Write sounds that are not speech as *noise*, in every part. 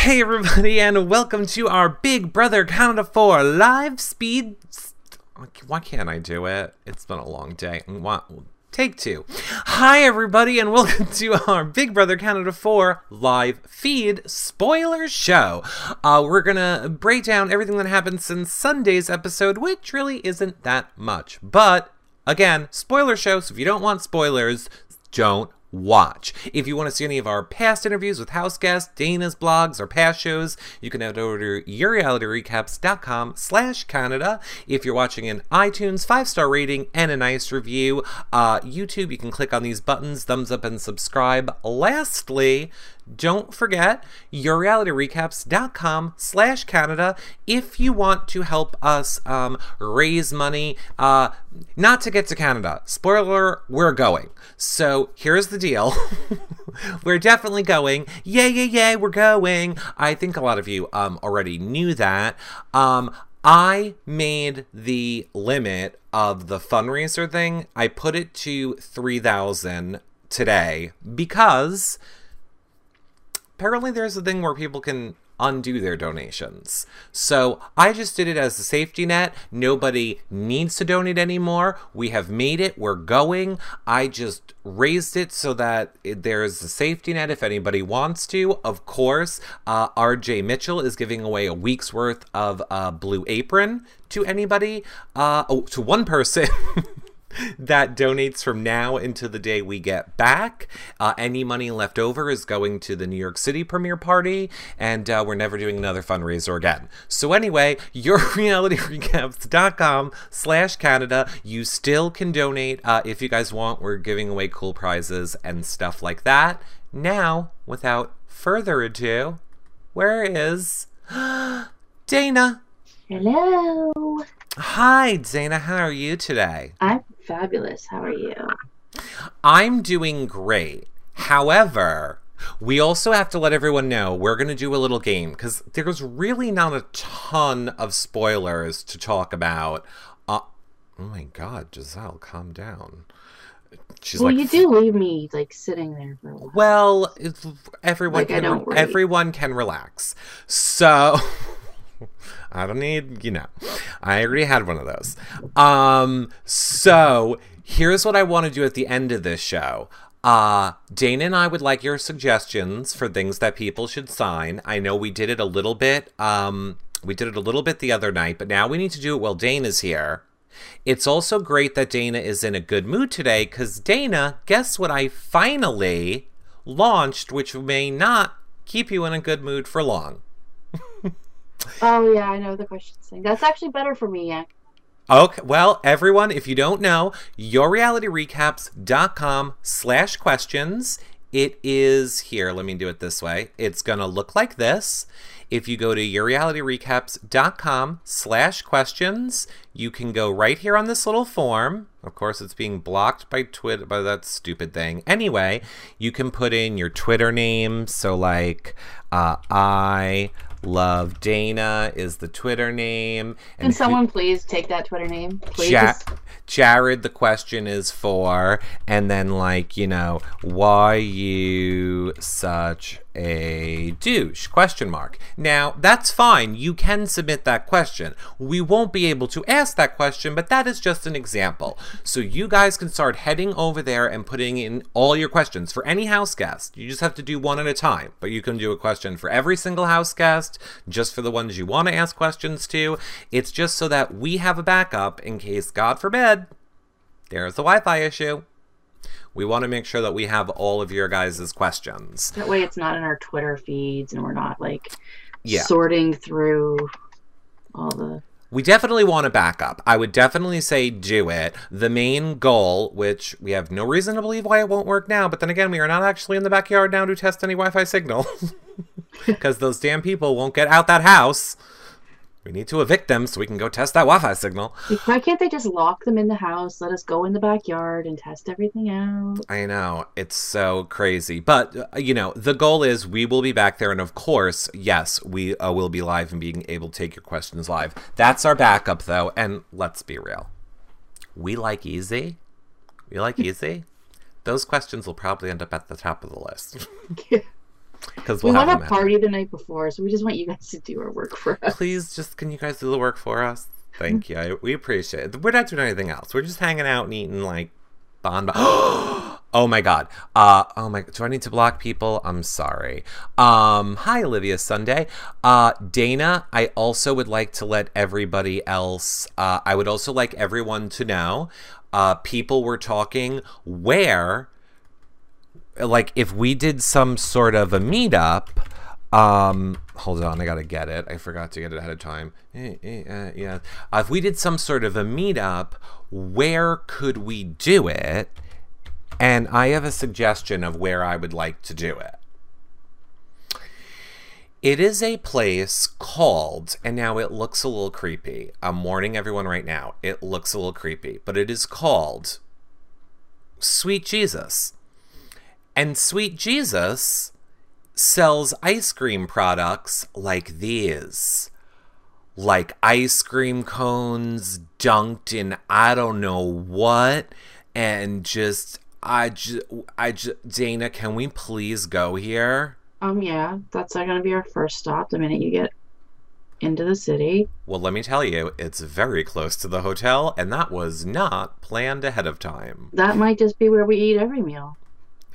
Hey, everybody, and welcome to our Big Brother Canada 4 live speed. Why can't I do it? It's been a long day. Take two. Hi, everybody, and welcome to our Big Brother Canada 4 live feed spoiler show. Uh, we're gonna break down everything that happened since Sunday's episode, which really isn't that much. But again, spoiler show, so if you don't want spoilers, don't watch. If you want to see any of our past interviews with house guests, Dana's blogs, or past shows, you can head over to yourrealityrecaps.com slash Canada. If you're watching in iTunes, five-star rating and a nice review. Uh, YouTube, you can click on these buttons, thumbs up and subscribe. Lastly, don't forget yourrealityrecaps.com slash Canada if you want to help us um, raise money uh, not to get to Canada. Spoiler, we're going. So here's the deal. *laughs* we're definitely going. Yay, yay, yay, we're going. I think a lot of you um, already knew that. Um, I made the limit of the fundraiser thing. I put it to 3000 today because apparently there's a thing where people can undo their donations. So I just did it as a safety net. Nobody needs to donate anymore. We have made it. We're going. I just raised it so that there's a safety net if anybody wants to. Of course, uh, RJ Mitchell is giving away a week's worth of uh, Blue Apron to anybody, uh, oh, to one person. *laughs* *laughs* that donates from now into the day we get back. Uh, any money left over is going to the New York City premiere party, and uh, we're never doing another fundraiser again. So anyway, *laughs* yourrealityrecaps.com slash Canada. You still can donate uh, if you guys want. We're giving away cool prizes and stuff like that. Now, without further ado, where is *gasps* Dana? Hello. Hi, Dana. How are you today? I'm fabulous. How are you? I'm doing great. However, we also have to let everyone know we're going to do a little game because there's really not a ton of spoilers to talk about. Uh, oh my God, Giselle, calm down. She's well, like, you do leave me like sitting there for a while. Well, everyone like, can everyone can relax. So *laughs* *laughs* I don't need, you know. I already had one of those. Um, so here's what I want to do at the end of this show. Uh, Dana and I would like your suggestions for things that people should sign. I know we did it a little bit. Um, we did it a little bit the other night, but now we need to do it while Dana's here. It's also great that Dana is in a good mood today because Dana, guess what I finally launched, which may not keep you in a good mood for long. *laughs* Oh yeah, I know the question thing. That's actually better for me, yeah. Okay, well, everyone, if you don't know, yourrealityrecaps.com slash questions. It is here. Let me do it this way. It's going to look like this. If you go to yourrealityrecaps.com slash questions, you can go right here on this little form. Of course, it's being blocked by Twitter, by that stupid thing. Anyway, you can put in your Twitter name. So, like, uh, I Love Dana is the Twitter name. And Can someone please take that Twitter name? Please. Ja- Jared, the question is for, and then like you know, why you such a douche question mark. Now that's fine. You can submit that question. We won't be able to ask that question but that is just an example. So you guys can start heading over there and putting in all your questions. For any house guest you just have to do one at a time but you can do a question for every single house guest just for the ones you want to ask questions to. It's just so that we have a backup in case god forbid there's a wi-fi issue we want to make sure that we have all of your guys' questions. That way it's not in our Twitter feeds and we're not like yeah. sorting through all the we definitely want a backup. I would definitely say do it. The main goal, which we have no reason to believe why it won't work now, but then again, we are not actually in the backyard now to test any Wi Fi signal. *laughs* Because those damn people won't get out that house. We need to evict them so we can go test that Wi-Fi signal. Why can't they just lock them in the house, let us go in the backyard and test everything out? I know it's so crazy, but uh, you know the goal is we will be back there, and of course, yes, we uh, will be live and being able to take your questions live. That's our backup, though, and let's be real, we like easy. We like *laughs* easy. Those questions will probably end up at the top of the list. *laughs* *laughs* Because we we'll want have to them party the night before, so we just want you guys to do our work for us. Please, just can you guys do the work for us? Thank you. I, we appreciate it. We're not doing anything else. We're just hanging out and eating like bon. *gasps* oh my god. Uh oh my. Do I need to block people? I'm sorry. Um. Hi, Olivia Sunday. Uh, Dana. I also would like to let everybody else. Uh, I would also like everyone to know. Uh, people were talking where like if we did some sort of a meetup um hold on i gotta get it i forgot to get it ahead of time Eh, eh, uh, yeah uh, if we did some sort of a meetup where could we do it and i have a suggestion of where i would like to do it it is a place called, and now it looks a little creepy. I'm warning everyone right now. It looks a little creepy, but it is called Sweet Jesus. And Sweet Jesus sells ice cream products like these. Like ice cream cones dunked in I don't know what. And just, I just, I just, Dana, can we please go here? Um, yeah, that's going to be our first stop the minute you get into the city. Well, let me tell you, it's very close to the hotel, and that was not planned ahead of time. That might just be where we eat every meal.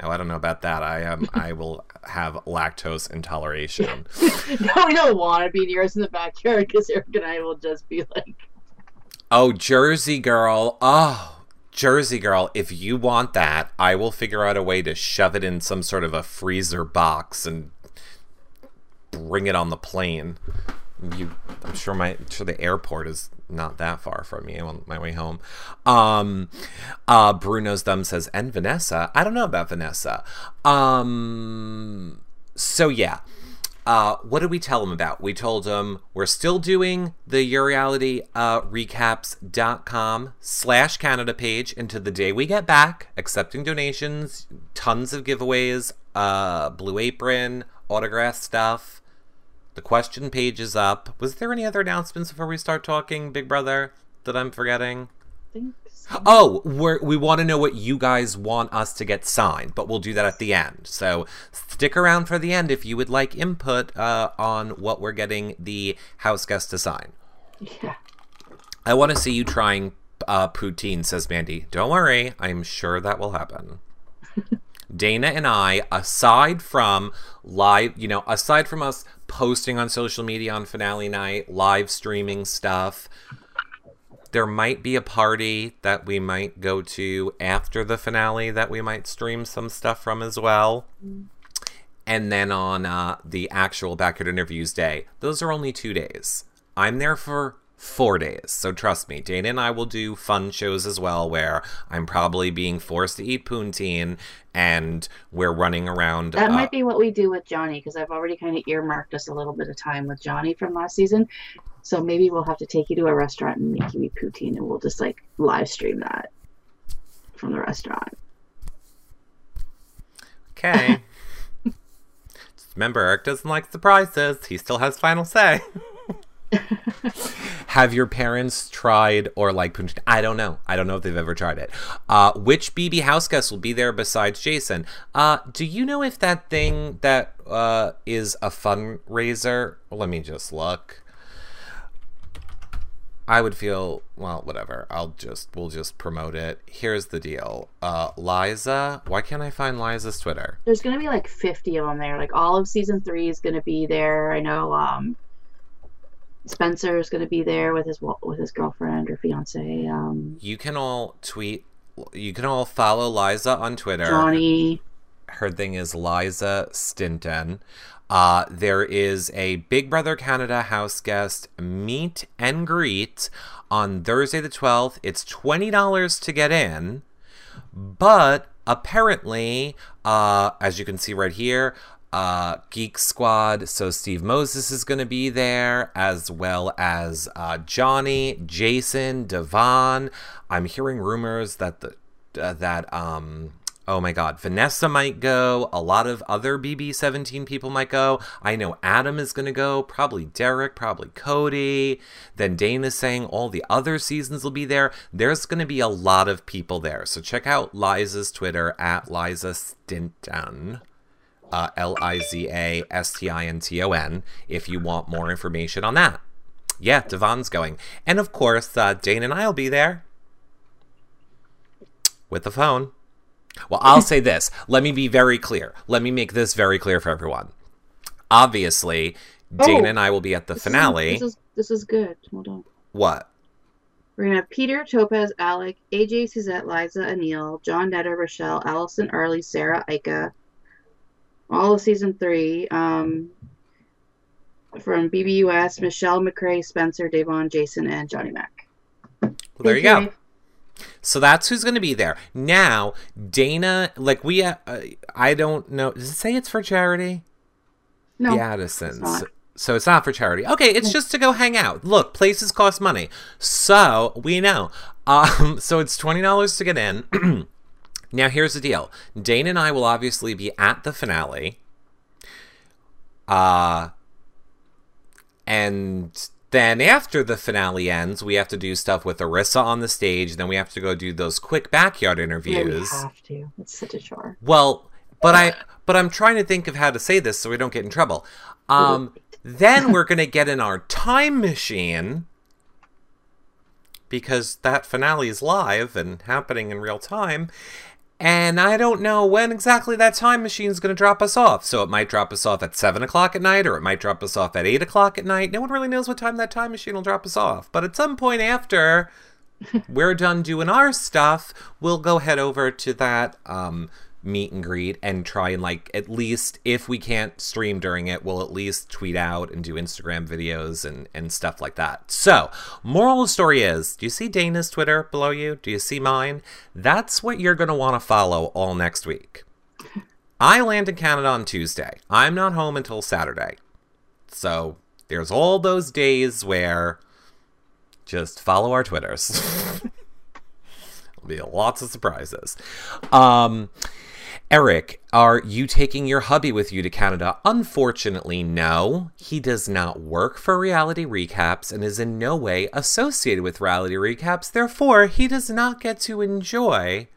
Oh, I don't know about that. I um, I will have lactose intoleration. *laughs* no, we don't want to be near us in the backyard because Eric and I will just be like, "Oh, Jersey girl! Oh, Jersey girl! If you want that, I will figure out a way to shove it in some sort of a freezer box and bring it on the plane." You, I'm sure my sure the airport is not that far from me on my way home. Um, uh, Bruno's thumb says, and Vanessa. I don't know about Vanessa. Um, so yeah. Uh, what did we tell him about? We told him we're still doing the yourreality uh, recaps.com slash Canada page into the day we get back, accepting donations, tons of giveaways, uh, Blue Apron, autograph stuff. The question page is up. Was there any other announcements before we start talking, Big Brother, that I'm forgetting? So. Oh, we're, we want to know what you guys want us to get signed, but we'll do that at the end. So stick around for the end if you would like input uh, on what we're getting the house guest to sign. Yeah. I want to see you trying uh, poutine, says Mandy. Don't worry, I'm sure that will happen. *laughs* Dana and I, aside from live, you know, aside from us posting on social media on finale night, live streaming stuff, there might be a party that we might go to after the finale that we might stream some stuff from as well. And then on uh, the actual Backyard Interviews day, those are only two days. I'm there for four days. So trust me, Dana and I will do fun shows as well where I'm probably being forced to eat poutine and we're running around. That uh, might be what we do with Johnny because I've already kind of earmarked us a little bit of time with Johnny from last season. So maybe we'll have to take you to a restaurant and make you eat poutine and we'll just like live stream that from the restaurant. Okay. *laughs* Remember, Eric doesn't like surprises. He still has final say. *laughs* *laughs* Have your parents tried or like poutine? I don't know. I don't know if they've ever tried it. Uh, which BB house guest will be there besides Jason? Uh, do you know if that thing that uh, is a fundraiser? Let me just look. I would feel well, whatever. I'll just we'll just promote it. Here's the deal. Uh Liza, why can't I find Liza's Twitter? There's gonna be like 50 of them there. Like all of season three is gonna be there. I know um, Spencer is gonna be there with his with his girlfriend or fiance. Um, You can all tweet you can all follow Liza on Twitter. Johnny. Her thing is Liza Stinton. Uh, there is a Big Brother Canada house guest meet and greet on Thursday the 12th. It's $20 to get in, but apparently, uh, as you can see right here, uh, Geek Squad. So Steve Moses is going to be there, as well as uh, Johnny, Jason, Devon. I'm hearing rumors that the uh, that um oh my god vanessa might go. A lot of other bb17 people might go. I know adam is going to go. Probably derek probably cody. Then dana's saying all the other seasons will be there. There's going to be a lot of people there. So check out liza's twitter at liza stinton uh, L I Z A S T I N T O N, if you want more information on that. Yeah, Devon's going. And of course, uh, Dane and I will be there with the phone. Well, I'll say *laughs* this. Let me be very clear. Let me make this very clear for everyone. Obviously, Dana Oh, and I will be at the This is- finale. This is this is good. Hold on. what? We're gonna have Peter, Topaz, Alec, AJ, Suzette, Liza, Anil, John, Netta, Rochelle, Allison, Arlie, Sarah, Ika. All of season three. Um, from BBUS, Michelle, McCrae, Spencer, Da'Vonne, Jason, and Johnny Mac. Well, there you go. So that's who's going to be there. Now, Dana, like we, uh, I don't know. Does it say it's for charity? No, the Addisons. not. So it's not for charity. Okay, it's just to go hang out. Look, places cost money. So we know. Um, so it's twenty dollars to get in. *clears throat* now here's the deal. Dane and I will obviously be at the finale. Uh and then after the finale ends, we have to do stuff with Arisa on the stage. Then we have to go do those quick backyard yeah, we interviews. have to. It's such a chore. Well, but I but I'm trying to think of how to say this so we don't get in trouble. Um *laughs* then we're going to get in our time machine because that finale is live and happening in real time. And I don't know when exactly that time machine is going to drop us off. So it might drop us off at 7 o'clock at night, or it might drop us off at 8 o'clock at night. No one really knows what time that time machine will drop us off. But at some point after *laughs* we're done doing our stuff, we'll go head over to that um, meet and greet and try and like at least if we can't stream during it, we'll at least tweet out and do Instagram videos and and stuff like that. So, moral of the story is, do you see Dana's Twitter below you? Do you see mine? That's what you're going to want to follow all next week. I land in Canada on Tuesday. I'm not home until Saturday. So, there's all those days where just follow our Twitters. *laughs* There'll be lots of surprises. Um, Eric, are you taking your hubby with you to Canada? Unfortunately, no. He does not work for reality recaps and is in no way associated with reality recaps. Therefore, he does not get to enjoy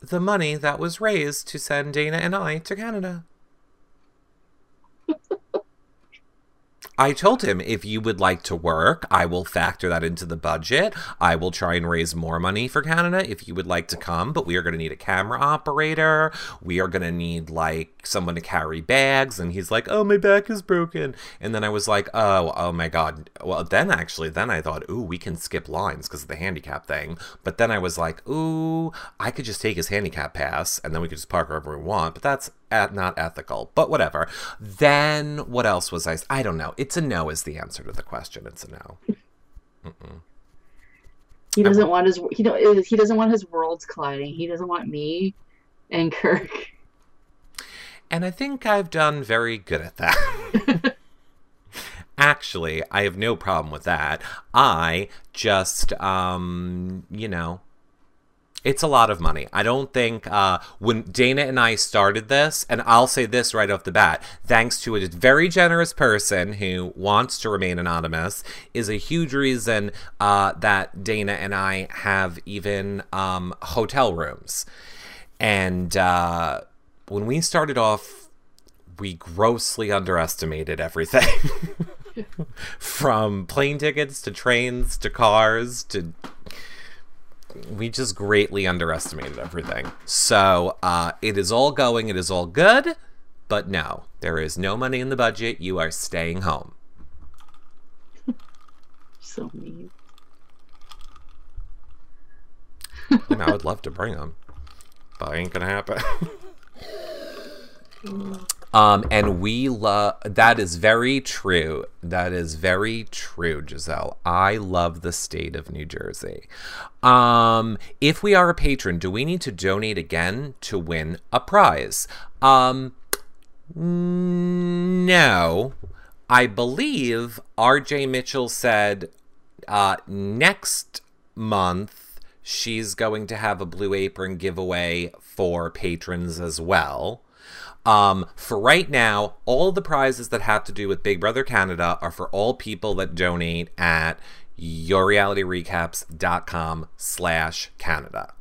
the money that was raised to send Dana and I to Canada. I told him if you would like to work, I will factor that into the budget. I will try and raise more money for Canada if you would like to come, but we are going to need a camera operator. We are going to need like someone to carry bags and he's like, "Oh, my back is broken." And then I was like, "Oh, oh my god." Well, then actually then I thought, "Ooh, we can skip lines because of the handicap thing." But then I was like, "Ooh, I could just take his handicap pass and then we could just park wherever we want." But that's at, not ethical, but whatever. Then what else was I? I don't know. It's a no is the answer to the question. It's a no. He doesn't want his he don't he doesn't want his worlds colliding. He doesn't want me and Kirk. And I think I've done very good at that. *laughs* Actually, I have no problem with that. I just, um, you know, it's a lot of money. I don't think uh, when Dana and I started this, and I'll say this right off the bat, thanks to a very generous person who wants to remain anonymous, is a huge reason uh, that Dana and I have even um, hotel rooms. And uh, when we started off, we grossly underestimated everything. *laughs* From plane tickets to trains to cars to we just greatly underestimated everything. So uh, it is all going, it is all good, but no, there is no money in the budget. You are staying home. *laughs* So mean. I, mean, I would love to bring them, but ain't gonna happen. *laughs* *laughs* Um, and we love that is very true. That is very true, Giselle. I love the state of New Jersey. Um, if we are a patron, do we need to donate again to win a prize? Um, no. I believe RJ Mitchell said uh, next month she's going to have a blue apron giveaway for patrons as well. Um, for right now, all the prizes that have to do with Big Brother Canada are for all people that donate at yourrealityrecaps.com slash Canada.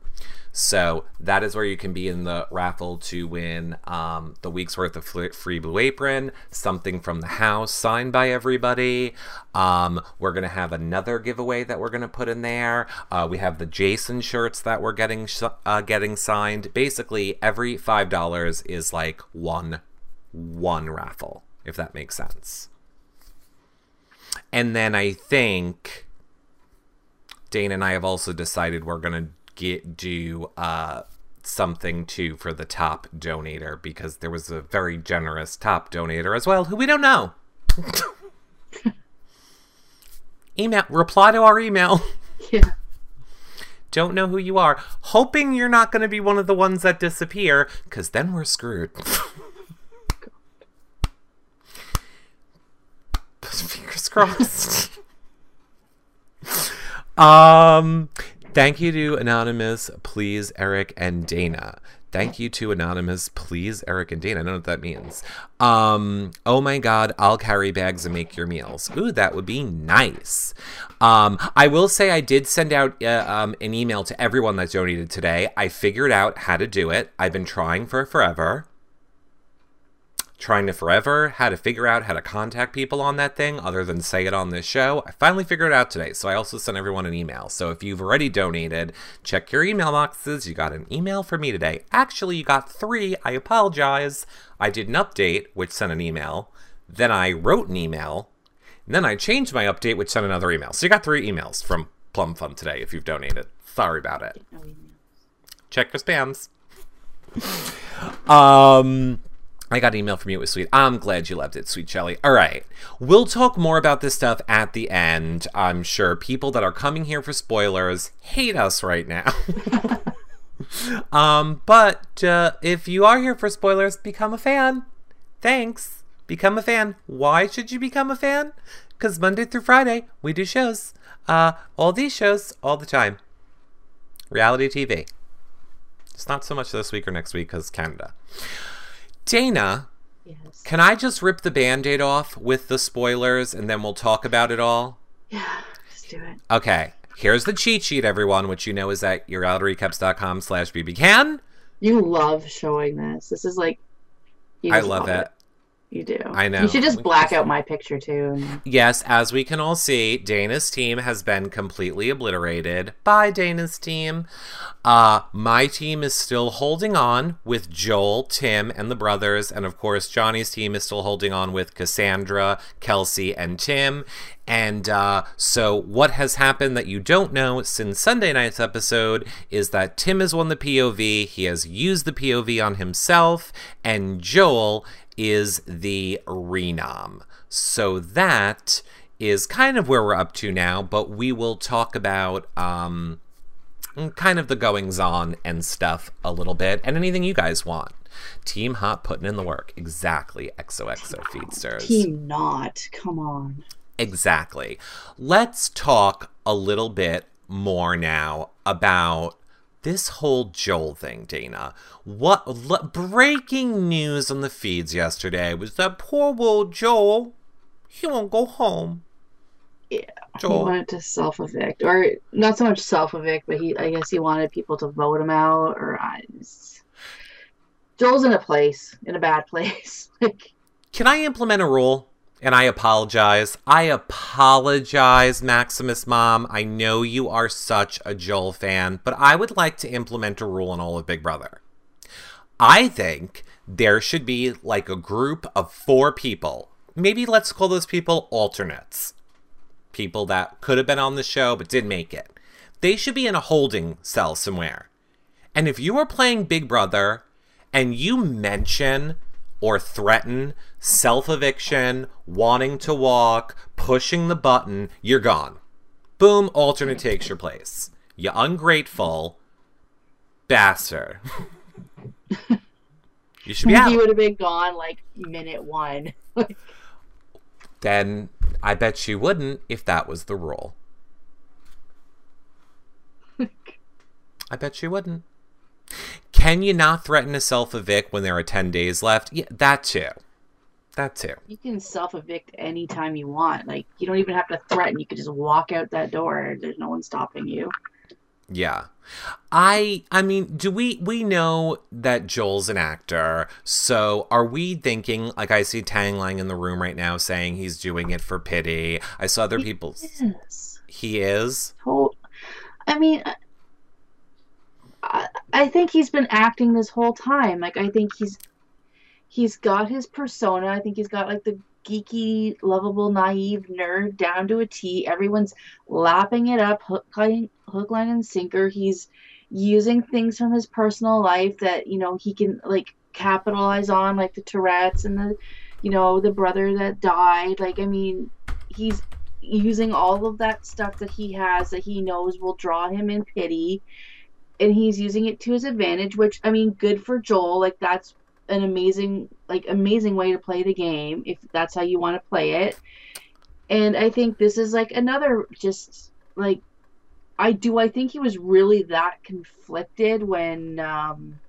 So that is where you can be in the raffle to win um, the week's worth of free Blue Apron, something from the house signed by everybody. Um, we're gonna have another giveaway that we're gonna put in there. Uh, we have the Jason shirts that we're getting uh, getting signed. Basically, every five dollars is like one one raffle, if that makes sense. And then I think Dana and I have also decided we're gonna get do uh, something too for the top donator because there was a very generous top donator as well who we don't know. *laughs* email reply to our email. *laughs* Yeah. Don't know who you are, hoping you're not going to be one of the ones that disappear because then we're screwed. *laughs* Fingers crossed. um, thank you to Anonymous, please, Eric and Dana. Thank you to Anonymous, please, Eric and Dana. I don't know what that means. Um, oh my god, I'll carry bags and make your meals. Ooh, that would be nice. Um, I will say I did send out uh, um, an email to everyone that donated today. I figured out how to do it. I've been trying for forever trying to forever how to figure out how to contact people on that thing other than say it on this show. I finally figured it out today, so I also sent everyone an email. So if you've already donated, check your email boxes. You got an email from me today. Actually, you got three. I apologize. I did an update, which sent an email. Then I wrote an email. And then I changed my update, which sent another email. So you got three emails from Plumfund today if you've donated. Sorry about it. Check your spams. *laughs* um I got an email from you. It was sweet. I'm glad you loved it, sweet Shelly. All right. We'll talk more about this stuff at the end. I'm sure people that are coming here for spoilers hate us right now. *laughs* um, but uh, if you are here for spoilers, become a fan. Thanks. Become a fan. Why should you become a fan? Because Monday through Friday, we do shows. Uh, all these shows, all the time. Reality TV. It's not so much this week or next week because Canada. Dana, Yes. can I just rip the band aid off with the spoilers and then we'll talk about it all? Yeah. Let's do it. Okay, here's the cheat sheet, everyone, which you know is at yourrealityrecaps.com slash bbcan. You love showing this. This is like. I love it. You do. I know. You should just We black out my picture too. and- Yes, as we can all see, Dana's team has been completely obliterated. Bye, Dana's team. Uh, my team is still holding on with Joel, Tim, and the brothers. And of course, Johnny's team is still holding on with Cassandra, Kelsey, and Tim. And uh, so, what has happened that you don't know since Sunday night's episode is that Tim has won the POV. He has used the POV on himself, and Joel is the renom. So that is kind of where we're up to now, but we will talk about um, kind of the goings on and stuff a little bit, and anything you guys want. Team Hot putting in the work. Exactly, XOXO Feedsters. Team not. Come on. Exactly. Let's talk a little bit more now about this whole Joel thing, Dana. What l- breaking news on the feeds yesterday was that poor old Joel, he won't go home. Yeah. He Joel. wanted to self evict, or not so much self evict, but he, I guess, he wanted people to vote him out. Or I, it's- Joel's in a place, in a bad *laughs* place. like, Can I implement a rule? And I apologize. I apologize, Maximus Mom. I know you are such a Joel fan, but I would like to implement a rule in all of Big Brother. I think there should be like a group of four people. Maybe let's call those people alternates. People that could have been on the show but didn't make it. They should be in a holding cell somewhere. And if you are playing Big Brother and you mention or threaten self eviction, wanting to walk, pushing the button, you're gone. Boom, alternate takes your place. You ungrateful bastard. *laughs* you should be out. he would have been gone like minute one. *laughs* Then I bet you wouldn't if that was the rule. *laughs* I bet you wouldn't. Can you not threaten to self evict when there are 10 days left? Yeah, that too. That too. You can self evict anytime you want. Like, you don't even have to threaten. You can just walk out that door. There's no one stopping you. Yeah. I I mean, do we we know that Joel's an actor, so are we thinking like I see Tang Lang in the room right now saying he's doing it for pity. I saw other people Yes. he is. I mean, I, think he's been acting this whole time. Like I think he's he's got his persona. I think he's got like the geeky, lovable, naive nerd down to a T. Everyone's lapping it up, hook, line, hook, line, and sinker. He's using things from his personal life that you know he can like capitalize on, like the Tourette's and the, you know, the brother that died. Like I mean, he's using all of that stuff that he has that he knows will draw him in pity and he's using it to his advantage which i mean good for joel like that's an amazing like amazing way to play the game if that's how you want to play it and i think this is like another just like i do i think he was really that conflicted when um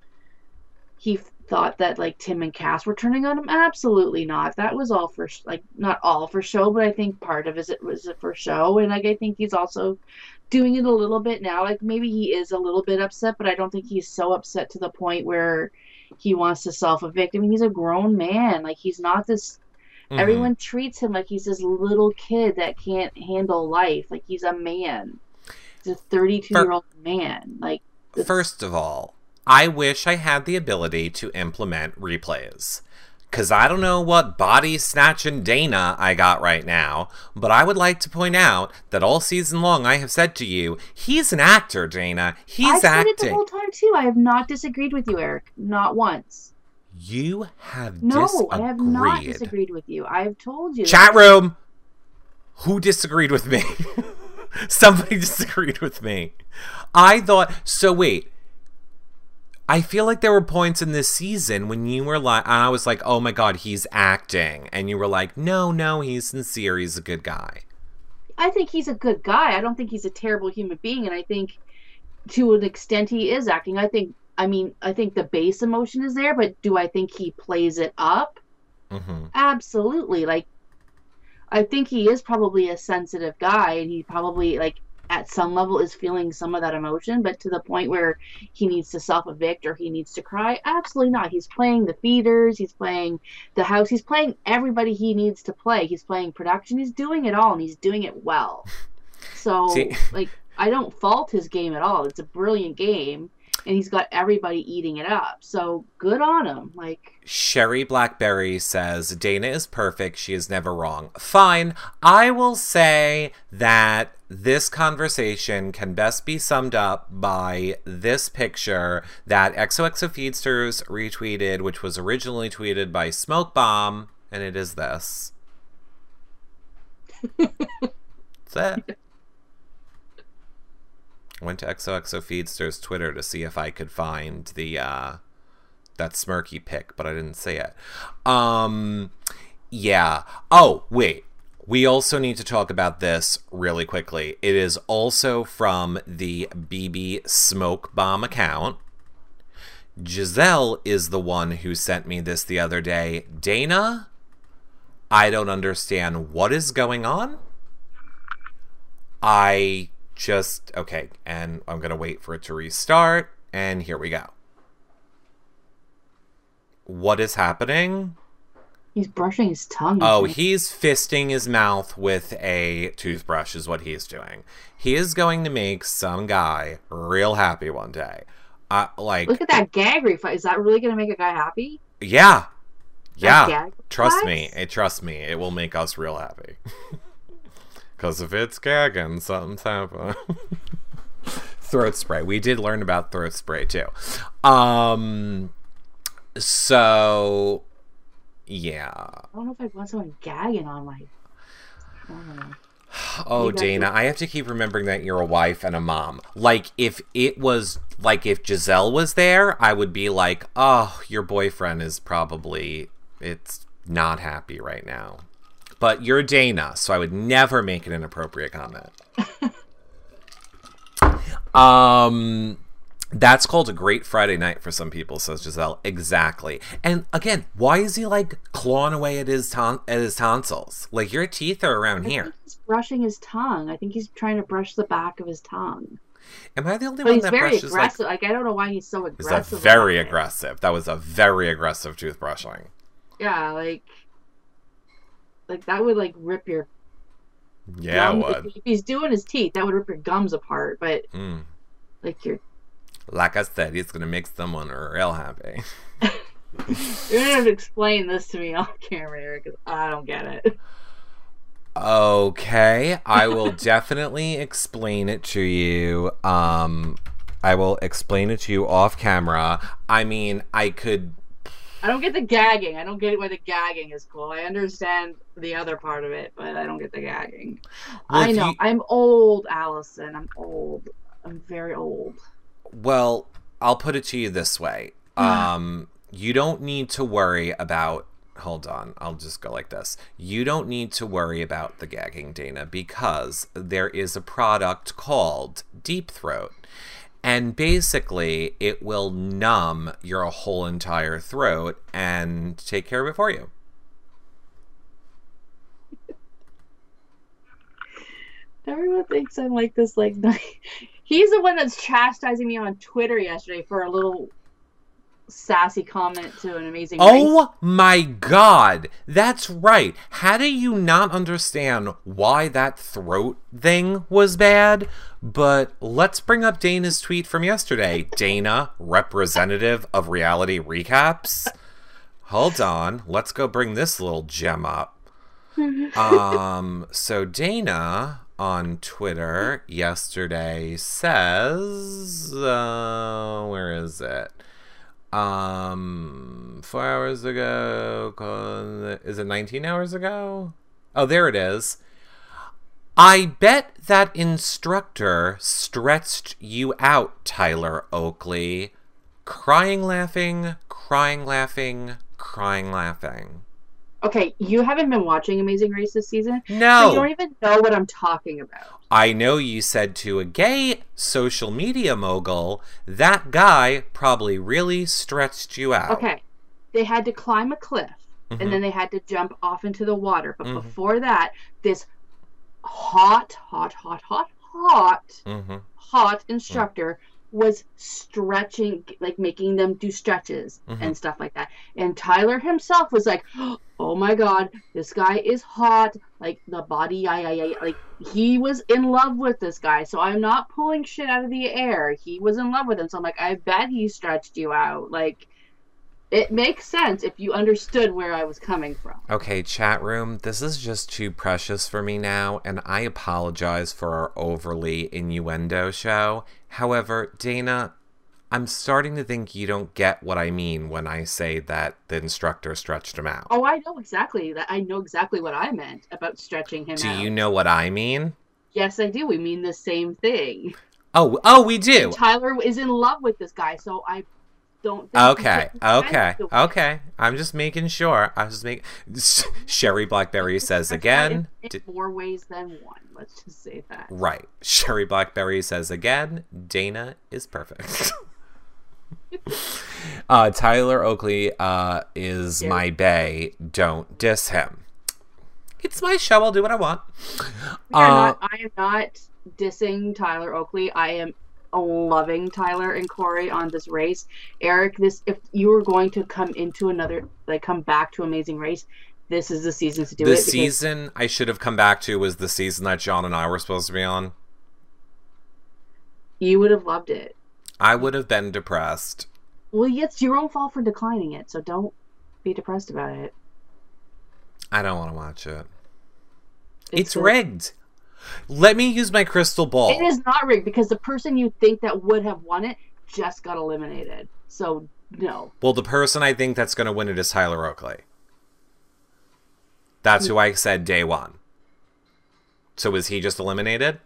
he thought that like Tim and Cass were turning on him. Absolutely not. That was all for like not all for show, but I think part of it was it for show. And like I think he's also doing it a little bit now. Like maybe he is a little bit upset, but I don't think he's so upset to the point where he wants to self evict. I mean, he's a grown man. Like he's not this. Mhm. Everyone treats him like he's this little kid that can't handle life. Like he's a man. He's a 32 year old man. Like First of all, I wish I had the ability to implement replays. Because I don't know what body snatching Dana I got right now, but I would like to point out that all season long I have said to you, he's an actor, Dana. He's I've said it the whole time too. I have not disagreed with you, Eric. Not once. You have No, disagreed. I have not disagreed with you. I have told you. Chat room! Who disagreed with me? *laughs* Somebody *laughs* disagreed with me. I thought. So wait. I feel like there were points in this season when you were like, I was like, oh my god, he's acting. And you were like, no, no, he's sincere. He's a good guy. I think he's a good guy. I don't think he's a terrible human being, and I think to an extent he is acting. I think. I mean, I think the base emotion is there, but do I think he plays it up? hmm Absolutely. Like, I think he is probably a sensitive guy, and he probably like at some level is feeling some of that emotion, but to the point where he needs to self evict or he needs to cry, absolutely not. He's playing the feeders, he's playing the house, he's playing everybody he needs to play. He's playing production, he's doing it all, and he's doing it well. *laughs* So, See- like, I don't fault his game at all. It's a brilliant game, and he's got everybody eating it up. So, good on him. Like, Sherry Blackberry says Dana is perfect. She is never wrong. Fine. I will say that this conversation can best be summed up by this picture that XOXO Feedsters retweeted, which was originally tweeted by Smoke Bomb, and it is this. *laughs* That's it. Went to XOXO Feedsters Twitter to see if I could find the uh that smirky pic, but I didn't see it. Um yeah. Oh, wait. We also need to talk about this really quickly. It is also from the BB Smoke Bomb account. Giselle is the one who sent me this the other day. Dana, I don't understand what is going on. I just okay, and I'm gonna wait for it to restart, and here we go. What is happening? he's brushing his tongue. Oh, he's fisting his mouth with a toothbrush, is what he's doing. He is going to make some guy real happy one day. Uh, like, Look at that gag reflex. Is that really going to make a guy happy? yeah, yeah. Trust me, it trust me, it will make us real happy. *laughs* Cause if it's gagging, something's happening. *laughs* throat spray. We did learn about throat spray too. Um. So, yeah. I don't know if I want someone gagging on my. I. Oh, Maybe I Dana, should- I have to keep remembering that you're a wife and a mom. Like, if it was, like, if Giselle was there, I would be like, oh, your boyfriend is probably, it's not happy right now. But you're Dana, so I would never make an inappropriate comment. *laughs* um, that's called a great Friday night for some people, says Giselle. Exactly. And again, why is he like clawing away at his ton- at his tonsils? Like your teeth are around I here. think he's brushing his tongue. I think he's trying to brush the back of his tongue. Am I the only But one he's that very brushes aggressive. Like, I don't know why he's so Is aggressive. that very about it. aggressive? That was a very aggressive toothbrushing. Yeah, like, like that would like rip your Yeah, it would. If he's doing his teeth, that would rip your gums apart. But Mm. like your Like I said, he's gonna make someone real happy. *laughs* *laughs* You're gonna have to explain this to me on camera, Eric, 'cause I don't get it. Okay, I will *laughs* definitely explain it to you. Um, I will explain it to you off camera. I mean, I could. I don't get the gagging. I don't get why the gagging is cool. I understand the other part of it, but I don't get the gagging. Well, I know. you- I'm old, Allison. I'm old. I'm very old. Well, I'll put it to you this way. Um, you don't need to worry about. Hold on, I'll just go like this. You don't need to worry about the gagging, Dana, because there is a product called Deep Throat. And basically, it will numb your whole entire throat and take care of it for you. Everyone thinks I'm like this. Like, *laughs* he's the one that's chastising me on Twitter yesterday for a little sassy comment to an amazing. Race. Oh my god, that's right. How do you not understand why that throat thing was bad? But let's bring up Dana's tweet from yesterday. Dana, representative of reality recaps. Hold on, let's go bring this little gem up. *laughs* Um, so Dana on Twitter yesterday says, uh, where is it? Um, four hours ago. Is it 19 hours ago? Oh, there it is. I bet that instructor stretched you out, Tyler Oakley. Crying, laughing, crying, laughing, crying, laughing. Okay, you haven't been watching Amazing Race this season, so you don't even know what I'm talking about. I know you said to a gay social media mogul, that guy probably really stretched you out. Okay, they had to climb a cliff, Mhm. and then they had to jump off into the water. But Mhm. before that, this hot, hot, hot, hot, hot, hmm hot instructor was stretching, like making them do stretches Mhm. and stuff like that. And Tyler himself was like, "Oh my God, this guy is hot." Like the body, yeah, yeah, yeah. Like he was in love with this guy. So I'm not pulling shit out of the air. He was in love with him. So I'm like, I bet he stretched you out. Like it makes sense if you understood where I was coming from. Okay, chat room, this is just too precious for me now, and I apologize for our overly innuendo show. However, Dana, I'm starting to think you don't get what I mean when I say that the instructor stretched him out. Oh, I know exactly that. I know exactly what I meant about stretching him Do out. you know what I mean? Yes, I do. We mean the same thing. Oh, oh, we do. Tyler is in love with this guy, so I don't. Okay, okay, okay. I'm just making sure. I was just making. *laughs* Sherry Blackberry says again. In more ways than one. Let's just say that. Right. Sherry Blackberry says again, Dana is perfect. *laughs* uh, Tyler Oakley uh, is Yeah. my bay. Don't diss him. It's my show. I'll do what I want. Uh, not, I am not dissing Tyler Oakley. I am loving Tyler and Korey on this race. Eric, this if you were going to come into another, like come back to Amazing Race, this is the season to do the it. The season I should have come back to was the season that John and I were supposed to be on. You would have loved it. I would have been depressed. Well, it's your own fault for declining it, so don't be depressed about it. I don't want to watch it. It's, a- rigged. Let me use my crystal ball. It is not rigged because the person you think that would have won it just got eliminated. So no. Well, the person I think that's going to win it is Tyler Oakley. That's who I said day one. So is he just eliminated?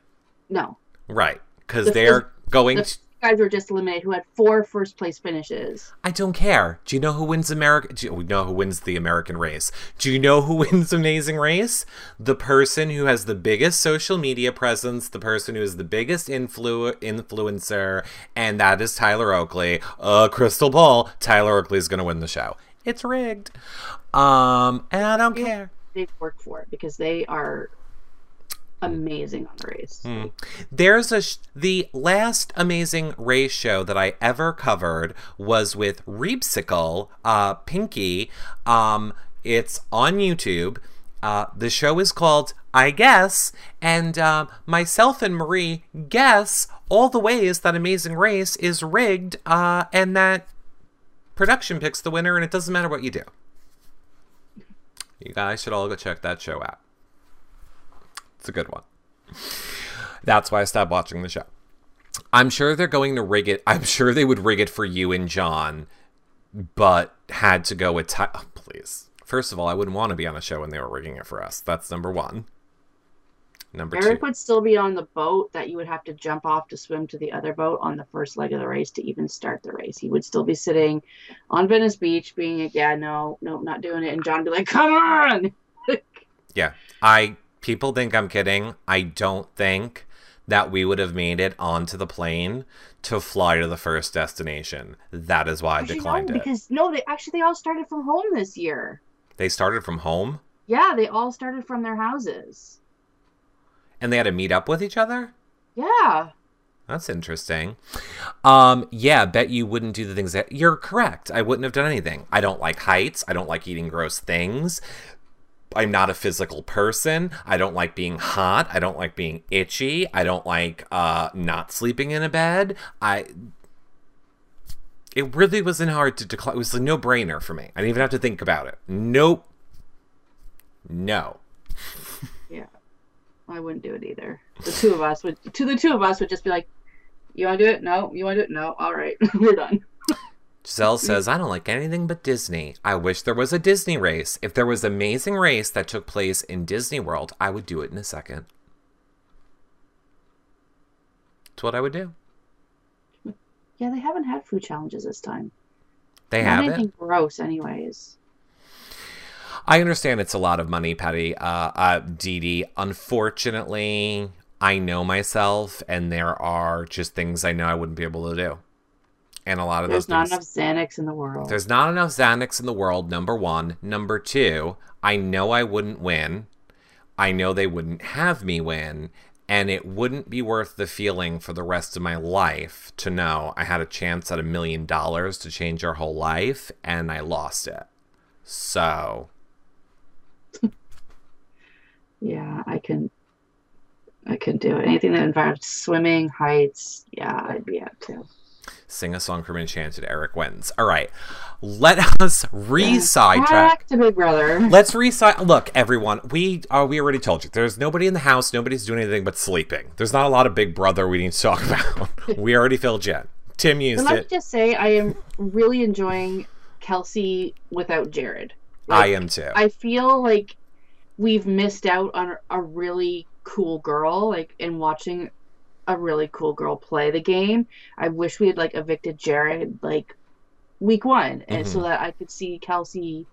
No. Right. Because The they're going The to. Guys were just eliminated who had four first place finishes. I don't care. Do you know who wins America? Do you know who wins the American race? Do you know who *laughs* wins Amazing Race? The person who has the biggest social media presence, the person who is the biggest influ- influencer, and that is Tyler Oakley. Uh, Crystal Ball. Tyler Oakley is going to win the show. It's rigged. Um, and I don't care. They've worked for it because they are amazing on race. Hmm. There's a sh- the last amazing race show that I ever covered was with Reepsicle, uh, Pinky. Um, it's on YouTube. Uh, the show is called I Guess, and uh, myself and Marie guess all the ways that Amazing Race is rigged, uh, and that production picks the winner, and it doesn't matter what you do. You guys should all go check that show out. It's a good one. That's why I stopped watching the show. I'm sure they're going to rig it. I'm sure they would rig it for you and John, but had to go with Ty- oh, please. First of all, I wouldn't want to be on a show when they were rigging it for us. That's number one. Number Eric two. would still be on the boat that you would have to jump off to swim to the other boat on the first leg of the race to even start the race. He would still be sitting on Venice Beach being like, yeah, no, no, not doing it. And John would be like, come on. *laughs* Yeah. I people think I'm kidding. I don't think that we would have made it onto the plane to fly to the first destination. That is why I Actually, declined no, it. because no, they actually they all started from home this year. They started from home Yeah, they all started from their houses. and they had to meet up with each other? Yeah. That's interesting. Um, yeah, bet you wouldn't do the things that you're correct. I wouldn't have done anything. I don't like heights. I don't like eating gross things. I'm not a physical person. I don't like being hot. I don't like being itchy. I don't like uh not sleeping in a bed. I it really wasn't hard to decline. It was a no brainer for me. I didn't even have to think about it. Nope. No. *laughs* Yeah. I wouldn't do it either. The two of us would to the two of us would just be like, You wanna do it? No. You wanna do it? No. All right. *laughs* We're done. Giselle says, I don't like anything but Disney. I wish there was a Disney race. If there was an amazing race that took place in Disney World, I would do it in a second. It's what I would do. Yeah, they haven't had food challenges this time. They Not have anything gross anyways. I understand it's a lot of money, Patty. Uh, uh, Dee Dee. Unfortunately, I know myself, and there are just things I know I wouldn't be able to do. And a lot of those There's not things. enough Xanax in the world. There's not enough Xanax in the world, number one. Number two, I know I wouldn't win. I know they wouldn't have me win. And it wouldn't be worth the feeling for the rest of my life to know I had a chance at a million dollars to change your whole life and I lost it. So, *laughs* Yeah, I can. I could do it. Anything that involves swimming, heights. Yeah, I'd be up to. Sing a song from Enchanted, Eric wins. All right. Let us re sidetrack. To Big Brother. Let's reset. Look, everyone. We uh, we already told you. There's nobody in the house. Nobody's doing anything but sleeping. There's not a lot of Big Brother we need to talk *laughs* about. we already filled Jen. Tim used And let me just say, I am really enjoying Kelsey without Jared. I am too. I feel like we've missed out on a really cool girl, like in watching a really cool girl play the game. I wish we had like evicted Jared like week one, and so mm-hmm. that I could see Kelsey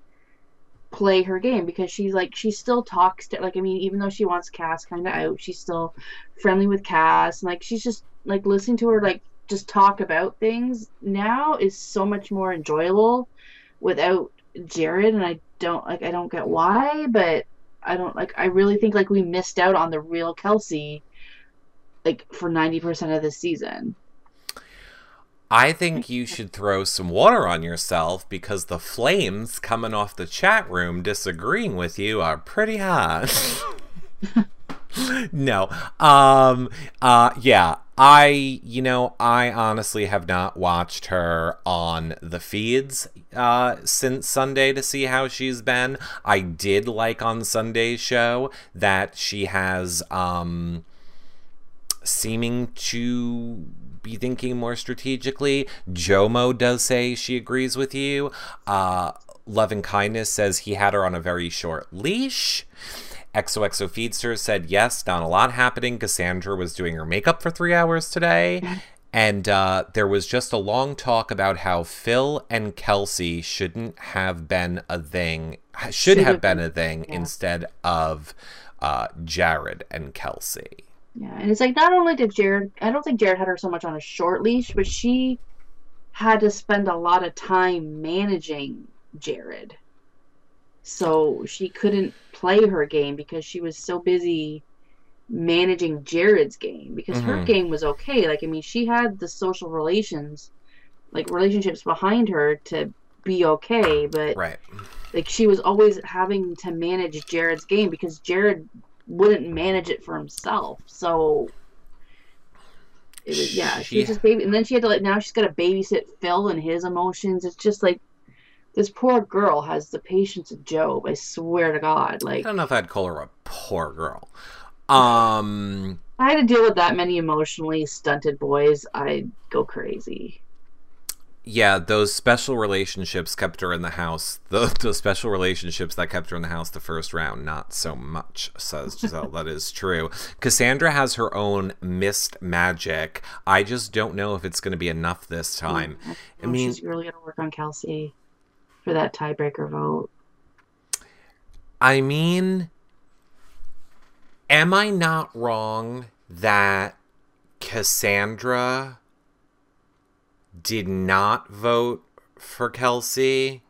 play her game because she's like she still talks to like I mean even though she wants Cass kind of out, she's still friendly with Cass and like she's just like listening to her like just talk about things now is so much more enjoyable without Jared and I don't like I don't get why, but I don't like I really think like we missed out on the real Kelsey like for 90% of the season. I think you should throw some water on yourself because the flames coming off the chat room disagreeing with you are pretty hot. *laughs* no. Um uh yeah, I you know, I honestly have not watched her on the feeds uh since Sunday to see how she's been. I did like on Sunday's show that she has um seeming to be thinking more strategically. Jomo does say she agrees with you. Uh, Love and Kindness says he had her on a very short leash. XOXO Feedster said yes, not a lot happening. Cassandra was doing her makeup for three hours today. And uh, there was just a long talk about how Phil and Kelsey shouldn't have been a thing, should, Should have have been been- a thing yeah. instead of uh, Jared and Kelsey. Yeah, and it's like not only did Jared, I don't think Jared had her so much on a short leash, but she had to spend a lot of time managing Jared. So she couldn't play her game because she was so busy managing Jared's game because her Mhm. game was okay. Like I mean, she had the social relations, like relationships behind her to be okay, but Right. like she was always having to manage Jared's game because Jared wouldn't manage it for himself. So it was yeah, she She- just baby and then she had to like now she's got to babysit Phil and his emotions. It's just like this poor girl has the patience of Job, I swear to God. Like I don't know if I'd call her a poor girl. Um I had to deal with that many emotionally stunted boys, I'd go crazy. Yeah, those special relationships kept her in the house. The, *laughs* the special relationships that kept her in the house the first round, not so much, says Giselle. that is true. Cassandra has her own mist magic. I just don't know if it's going to be enough this time. I I mean- she's really gonna work on Kelsey for that tiebreaker vote. I mean, am I not wrong that Cassandra did not vote for Kelsey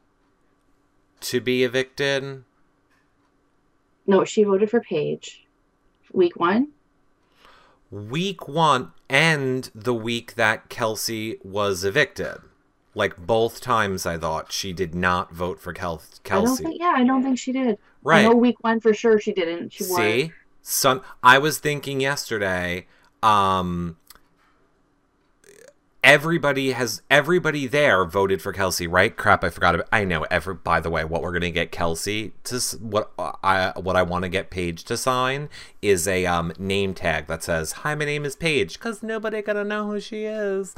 to be evicted? No, she voted for Paige. Week one. Week one and the week that Kelsey was evicted. Like both times, I thought she did not vote for Kel- I Kelsey. think. Yeah, I don't think she did. I right. know week one for sure she didn't. She won. See, son, I was thinking yesterday. Um, everybody has everybody there voted for Kelsey, right? Crap, I forgot. About, I know. Every by the way, what we're gonna get Kelsey to what I what I want to get Paige to sign is a um name tag that says "Hi, my name is Paige," because nobody gonna know who she is.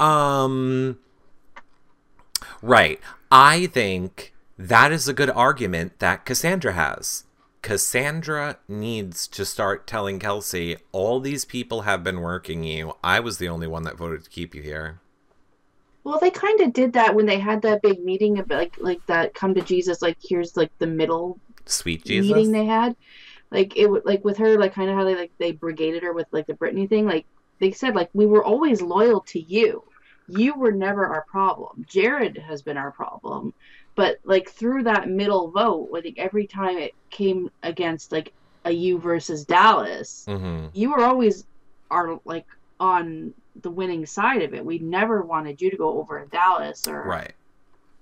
Um. Right. I think that is a good argument that Cassandra has. Cassandra needs to start telling Kelsey, all these people have been working you. I was the only one that voted to keep you here. Well, they kind of did that when they had that big meeting of like like that come to Jesus. Like here's like the middle Sweet Jesus. meeting they had. Like it would like with her like kind of how they like they brigaded her with like the Brittany thing. Like they said like we were always loyal to you. You were never our problem. Jared has been our problem. But like through that middle vote, I think every time it came against like a you versus Dallas, hmm you were always are like on the winning side of it. We never wanted you to go over in Dallas or Right.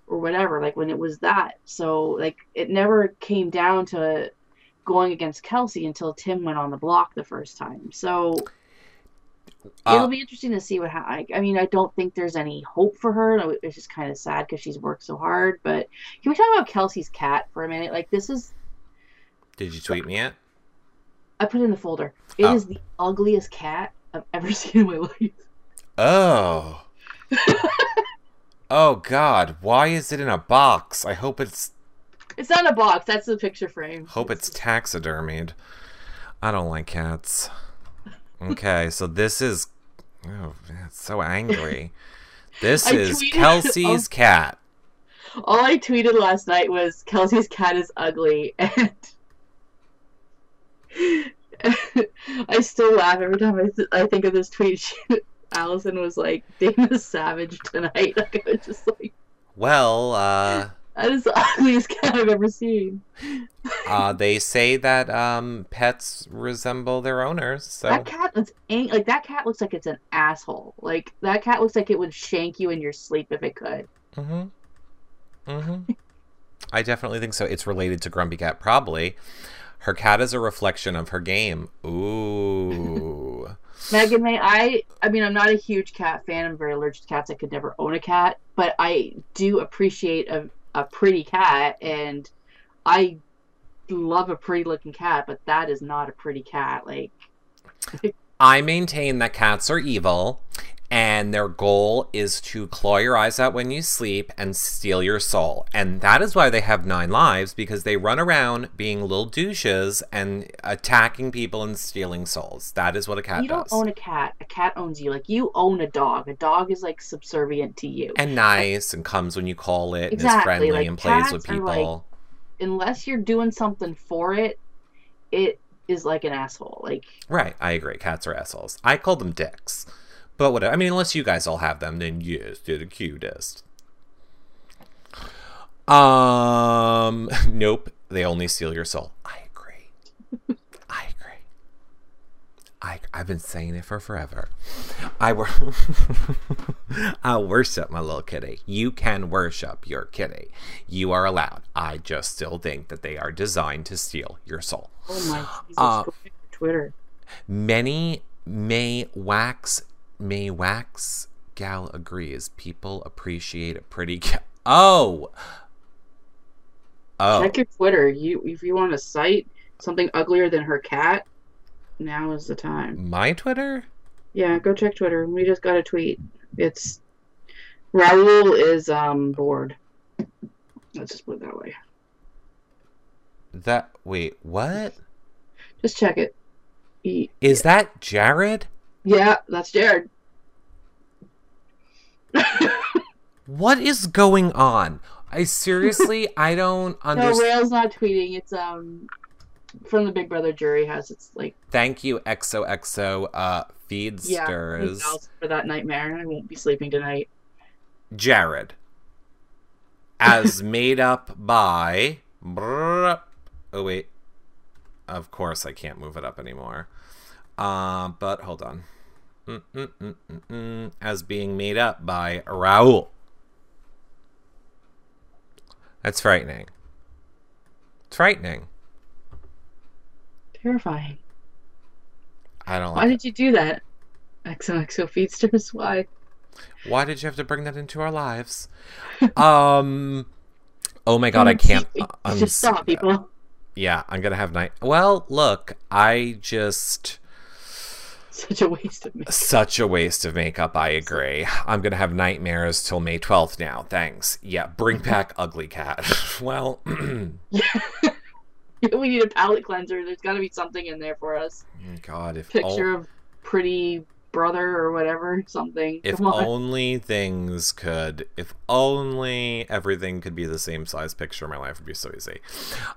or whatever. Like when it was that, so like it never came down to going against Kelsey until Tim went on the block the first time. So Uh, it'll be interesting to see what. happens. I, I mean, I don't think there's any hope for her. It's just kind of sad because she's worked so hard. But can we talk about Kelsey's cat for a minute? Like this is Did you tweet me it? I put it in the folder. It is Oh. the ugliest cat I've ever *laughs* seen in my life. Oh. *laughs* oh God! Why is it in a box? I hope it's It's not a box. That's the picture frame. hope it's taxidermied. I don't like cats. Okay, so this is oh, it's so angry. *laughs* This I is tweeted- Kelsey's cat. All I tweeted last night was Kelsey's cat is ugly, *laughs* and *laughs* I still laugh every time I, th- I think of this tweet. She, Allison was like, "Dana Savage tonight." Like I was just like, Well, uh, "That is the *laughs* ugliest cat I've ever seen." uh, they say that um, pets resemble their owners. So That cat looks ang- like that cat looks like it's an asshole. Like that cat looks like it would shank you in your sleep if it could. Mm-hmm. Mm-hmm. I definitely think so. It's related to Grumpy Cat, probably. Her cat is a reflection of her game. Ooh. *laughs* Megan May, I I mean I'm not a huge cat fan. I'm very allergic to cats. I could never own a cat, but I do appreciate a a pretty cat and I love a pretty looking cat, but that is not a pretty cat. Like *laughs* I maintain that cats are evil, and their goal is to claw your eyes out when you sleep and steal your soul. And that is why they have nine lives, because they run around being little douches and attacking people and stealing souls. That is what a cat does. you don't own a cat. A cat owns you. Like you own a dog. A dog is like subservient to you. and nice and comes when you call it and is friendly like, and plays with people. like- Unless you're doing something for it, it is like an asshole. Like Right, I agree. Cats are assholes. I call them dicks. But whatever. I mean, unless you guys all have them, then yes, they're the cutest. Um, *laughs* nope. They only steal your soul. I agree. *laughs* I agree. I, I've been saying it for forever. I wor- *laughs* I worship my little kitty. You can worship your kitty. You are allowed. I just still think that they are designed to steal your soul. Oh my Jesus! Uh, check your Twitter. Many may wax may wax gal agrees. People appreciate a pretty gal. Oh. Oh. Check your Twitter. You if you want to cite something uglier than her cat, now is the time. My Twitter? Yeah, go check Twitter. We just got a tweet. It's Raul is um bored. Let's just put it that way. That wait, what? Just check it. He- Is that Jared? Yeah, that's Jared. What is going on? I seriously *laughs* I don't understand. no. Rail's not tweeting. It's um from the Big Brother jury house. It's like Thank you, XOXO uh feedsters. $100 for that nightmare. I won't be sleeping tonight. Jared. As made up by Oh wait. Of course I can't move it up anymore. Uh, but hold on. As being made up by Raul. That's frightening. It's frightening. Terrifying. I don't Why did you do that? XOXO feedsters. Why? Why did you have to bring that into our lives? um. Oh my god, I can't. I'm just stop, people. Yeah, I'm gonna have night. Well, look, I just *laughs* Such a waste of me. such a waste of makeup. I agree. I'm gonna have nightmares till May 12th now. Thanks. Yeah, bring *laughs* back Ugly Cat. *laughs* well, *clears throat* we need a palate cleanser. There's got to be something in there for us. Mm, God, if Picture o- of pretty brother or whatever. Something. if on. only things could, if only everything could be the same size picture, my life would be so easy.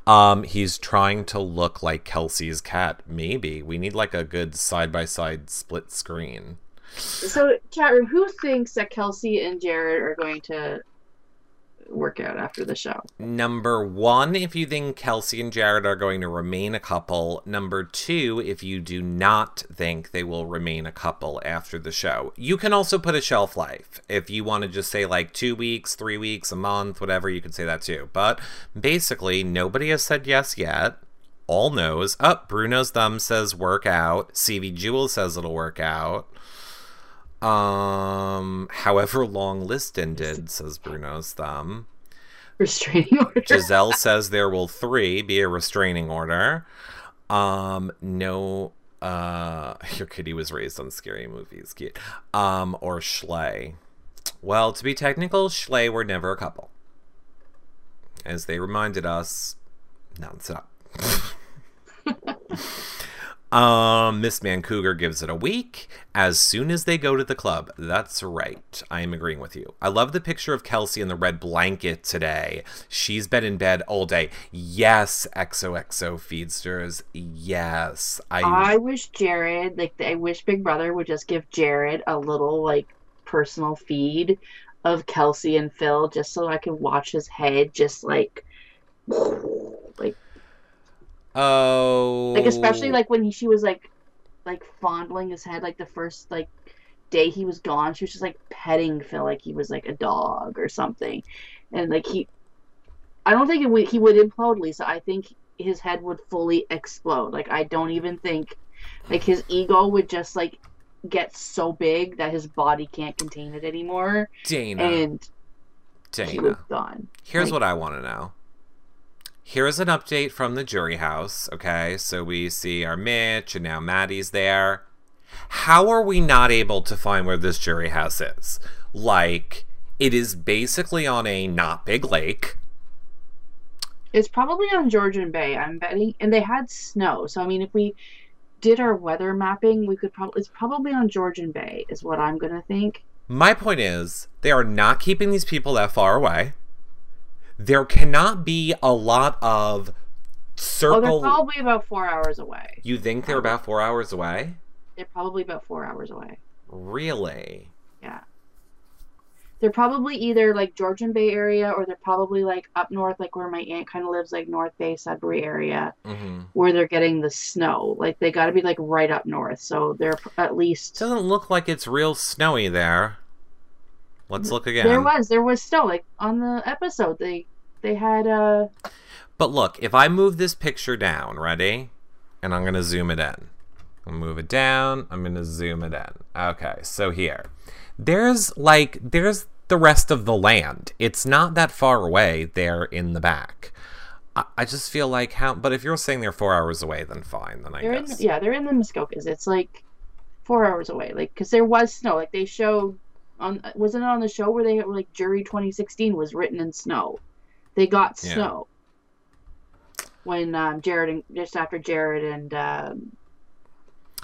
Um, he's trying to look like Kelsey's cat. Maybe we need like a good side by side split screen. So, chat room, who thinks that Kelsey and Jared are going to work out after the show? Number one, if you think Kelsey and Jared are going to remain a couple. Number two, if you do not think they will remain a couple after the show. You can also put a shelf life. If you want to just say like two weeks, three weeks, a month, whatever, you can say that too. But basically, nobody has said yes yet. All knows. Up, Bruno's thumb says work out. CV Jewel says it'll work out. Um, however long list ended, says Bruno's thumb. Restraining order. Giselle *laughs* says there will three be a restraining order. Um, no, uh, *laughs* your kitty was raised on scary movies, cute. Um, or Schley. Well, to be technical, Schley were never a couple. As they reminded us, nonstop. *laughs* Um, Miss Man Cougar gives it a week as soon as they go to the club. That's right. I am agreeing with you. I love the picture of Kelsey in the red blanket today. She's been in bed all day. Yes, XOXO feedsters. Yes. I, I wish Jared, like, I wish Big Brother would just give Jared a little, like, personal feed of Kelsey and Phil just so I could watch his head just, like, *sniffs* like, oh. like especially like when he, she was like like fondling his head like the first like day he was gone she was just like petting phil like he was like a dog or something and like he i don't think it would, he would implode lisa i think his head would fully explode like i don't even think like his ego would just like get so big that his body can't contain it anymore Dana. and he was Dana. gone Here's Like- what I want to know. Here's an update from the jury house. Okay, so we see our Mitch, and now Maddie's there. How are we not able to find where this jury house is? Like, it is basically on a not big lake. It's probably on Georgian Bay, I'm betting. And they had snow. So I mean if we did our weather mapping, we could probably it's probably on Georgian Bay is what I'm gonna think. My point is, they are not keeping these people that far away. There cannot be a lot of circle. Oh, they're probably about four hours away. you think they're about four hours away? They're probably about four hours away. Really? They're they're probably either like Georgian Bay area or they're probably like up north, like where my aunt kind of lives, like North Bay, Sudbury area, hmm where they're getting the snow. Like they got to be like right up north, so they're at least. Doesn't look like it's real snowy there. Let's look again. There was there was still like on the episode they they had uh But look, if I move this picture down, ready? And I'm going to zoom it in. I'll move it down. I'm going to zoom it in. Okay, so here. There's like, there's the rest of the land. It's not that far away there in the back. I, I just feel like how, but if you're saying they're four hours away, then fine. Then I they're in guess. yeah they're in the Muskokas. It's like four hours away. Like because there was snow. Like they showed on wasn't it on the show where they were like Jury 2016 was written in snow. They got Yeah. snow when um, Jared and just after Jared and um,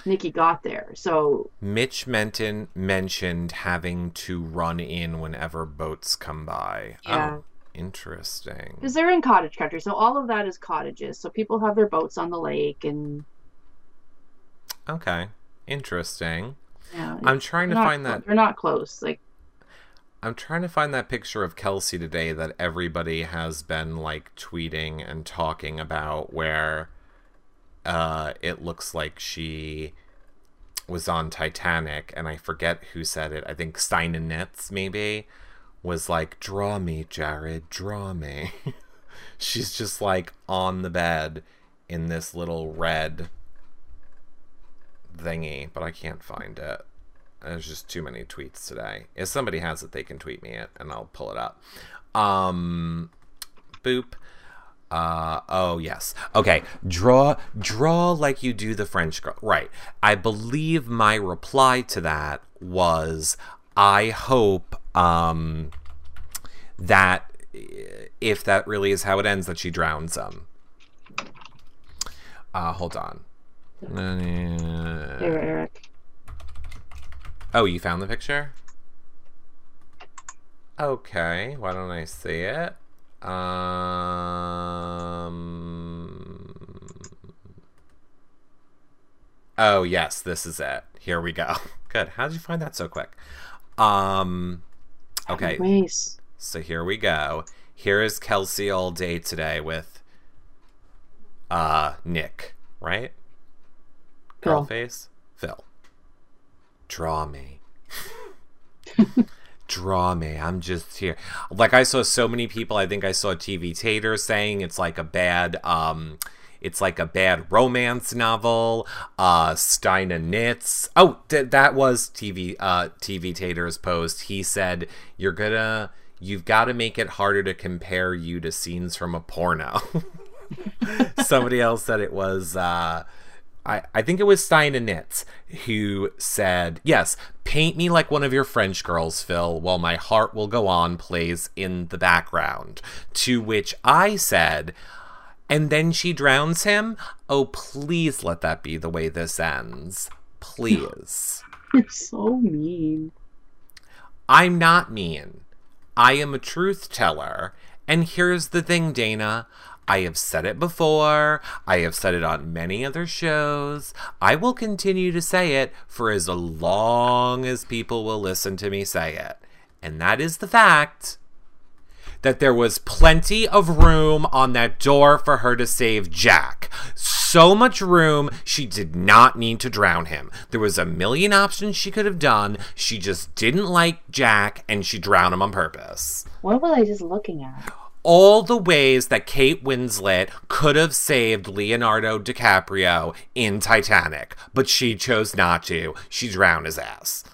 Nikki got there. So Mitch Menton mentioned having to run in whenever boats come by. Yeah. Oh, interesting. because they're in cottage country, so all of that is cottages. So people have their boats on the lake and Okay. Interesting. Yeah. I'm trying to find clo- that they're not close. Like I'm trying to find that picture of Kelsey today that everybody has been like tweeting and talking about where uh it looks like she was on Titanic and I forget who said it. I think Stein and Nitz maybe was like draw me Jared, draw me. *laughs* She's just like on the bed in this little red thingy, but I can't find it. There's just too many tweets today. If somebody has it, they can tweet me it, and I'll pull it up. Um, boop. Uh, oh yes. Okay. Draw, draw like you do the French girl. Right. I believe my reply to that was, I hope, um, that if that really is how it ends, that she drowns him. Uh, hold on. Here, Eric. Oh, you found the picture? Okay, why don't I see it? Um. Oh yes, this is it. Here we go. *laughs* Good. How did you find that so quick? Um. Okay, Ways. so here we go. Here is Kelsey all day today with uh Nick, right? Girl Phil. face? Phil. Draw me. *laughs* Draw me. I'm just here. Like I saw so many people, I think I saw TV Tater saying it's like a bad um it's like a bad romance novel. Uh Steina Nitz. Oh, th- that was TV uh TV Tater's post. He said you're gonna you've got to make it harder to compare you to scenes from a porno. *laughs* Somebody else said it was uh I, I think it was Stein and Nitz who said, Yes, paint me like one of your French girls, Phil, while my heart will go on plays in the background. To which I said, And then she drowns him? Oh, please let that be the way this ends. Please. *laughs* It's so mean. I'm not mean. I am a truth teller. And here's the thing, Dana. I have said it before. I have said it on many other shows. I will continue to say it for as long as people will listen to me say it. And that is the fact that there was plenty of room on that door for her to save Jack. So much room, she did not need to drown him. There was a million options she could have done. She just didn't like Jack and she drowned him on purpose. What was I just looking at? All the ways that Kate Winslet could have saved Leonardo DiCaprio in Titanic, but she chose not to. She drowned his ass.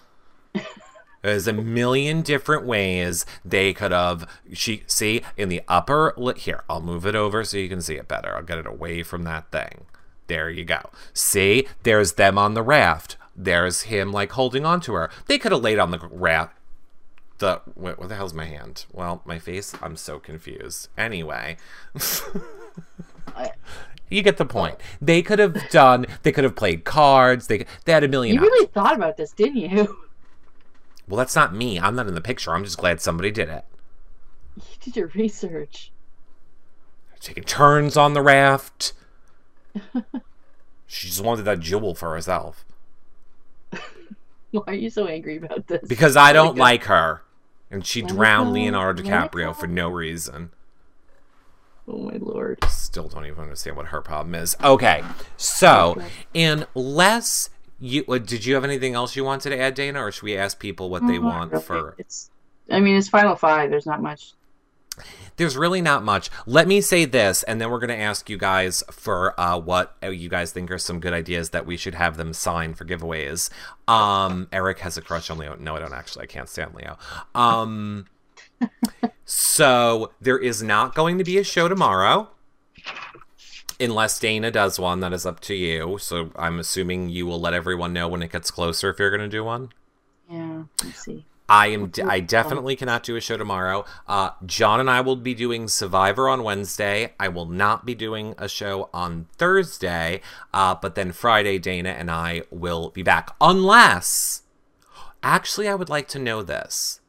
There's a million different ways they could have. She see in the upper here. I'll move it over so you can see it better. I'll get it away from that thing. There you go. See, there's them on the raft. There's him like holding on to her. They could have laid on the raft. The what, what the hell's my hand? Well, my face. I'm so confused. Anyway. *laughs* You get the point. They could have done. They could have played cards. They they had a million. You really thought about this, didn't you? *laughs* Well, that's not me. I'm not in the picture. I'm just glad somebody did it. You did your research. Taking turns on the raft. *laughs* she just wanted that jewel for herself. Why are you so angry about this? Because I don't like her. And she Let drowned Leonardo DiCaprio for no reason. Oh my lord. Still don't even understand what her problem is. Okay, so unless you uh, did you have anything else you wanted to add, Dana, or should we ask people what they Oh, want really. for? It's. I mean, it's Final Five. There's not much. There's really not much. Let me say this, and then we're going to ask you guys for uh, what uh, you guys think are some good ideas that we should have them sign for giveaways. Um, Eric has a crush on Leo. No, I don't actually. I can't stand Leo. Um, *laughs* so there is not going to be a show tomorrow. Unless Dana does one, that is up to you. So I'm assuming you will let everyone know when it gets closer if you're going to do one. Yeah. Let's see. I am. I definitely cannot do a show tomorrow. Uh, John and I will be doing Survivor on Wednesday. I will not be doing a show on Thursday. Uh, but then Friday, Dana and I will be back. Unless, actually, I would like to know this.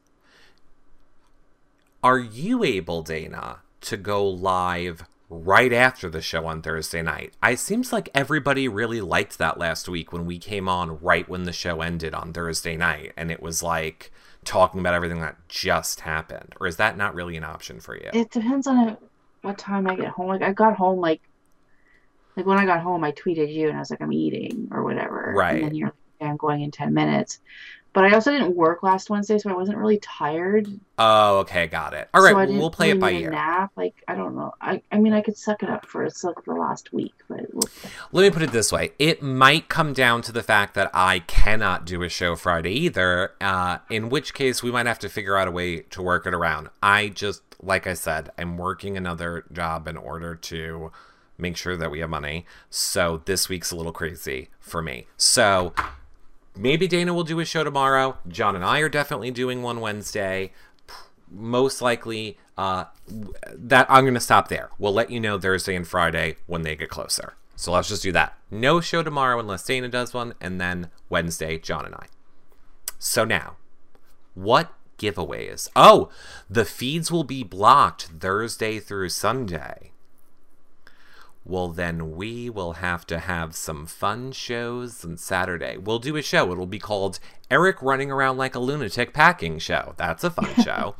Are you able, Dana, to go live right after the show on Thursday night? I seems like everybody really liked that last week when we came on right when the show ended on Thursday night, and it was like talking about everything that just happened. Or is that not really an option for you? It depends on what time I get home. Like I got home like, like when I got home, I tweeted you and I was like, I'm eating or whatever. Right. And then you're like, "Okay, I'm going in ten minutes. But I also didn't work last Wednesday, so I wasn't really tired. Oh, okay, got it. All right, so well, we'll play it by ear. Nap. Like I don't know. I I mean I could suck it up for it's like the last week, but Let me put it this way: it might come down to the fact that I cannot do a show Friday either. Uh, in which case, we might have to figure out a way to work it around. I just, like I said, I'm working another job in order to make sure that we have money. So this week's a little crazy for me. So maybe Dana will do a show tomorrow. John and I are definitely doing one Wednesday. Most likely, uh, that I'm going to stop there. We'll let you know Thursday and Friday when they get closer. So let's just do that. No show tomorrow unless Dana does one, and then Wednesday, John and I. So now, what giveaways? Oh, the feeds will be blocked Thursday through Sunday. Well, then we will have to have some fun shows on Saturday. We'll do a show. It'll be called Eric Running Around Like a Lunatic Packing Show. That's a fun *laughs* show.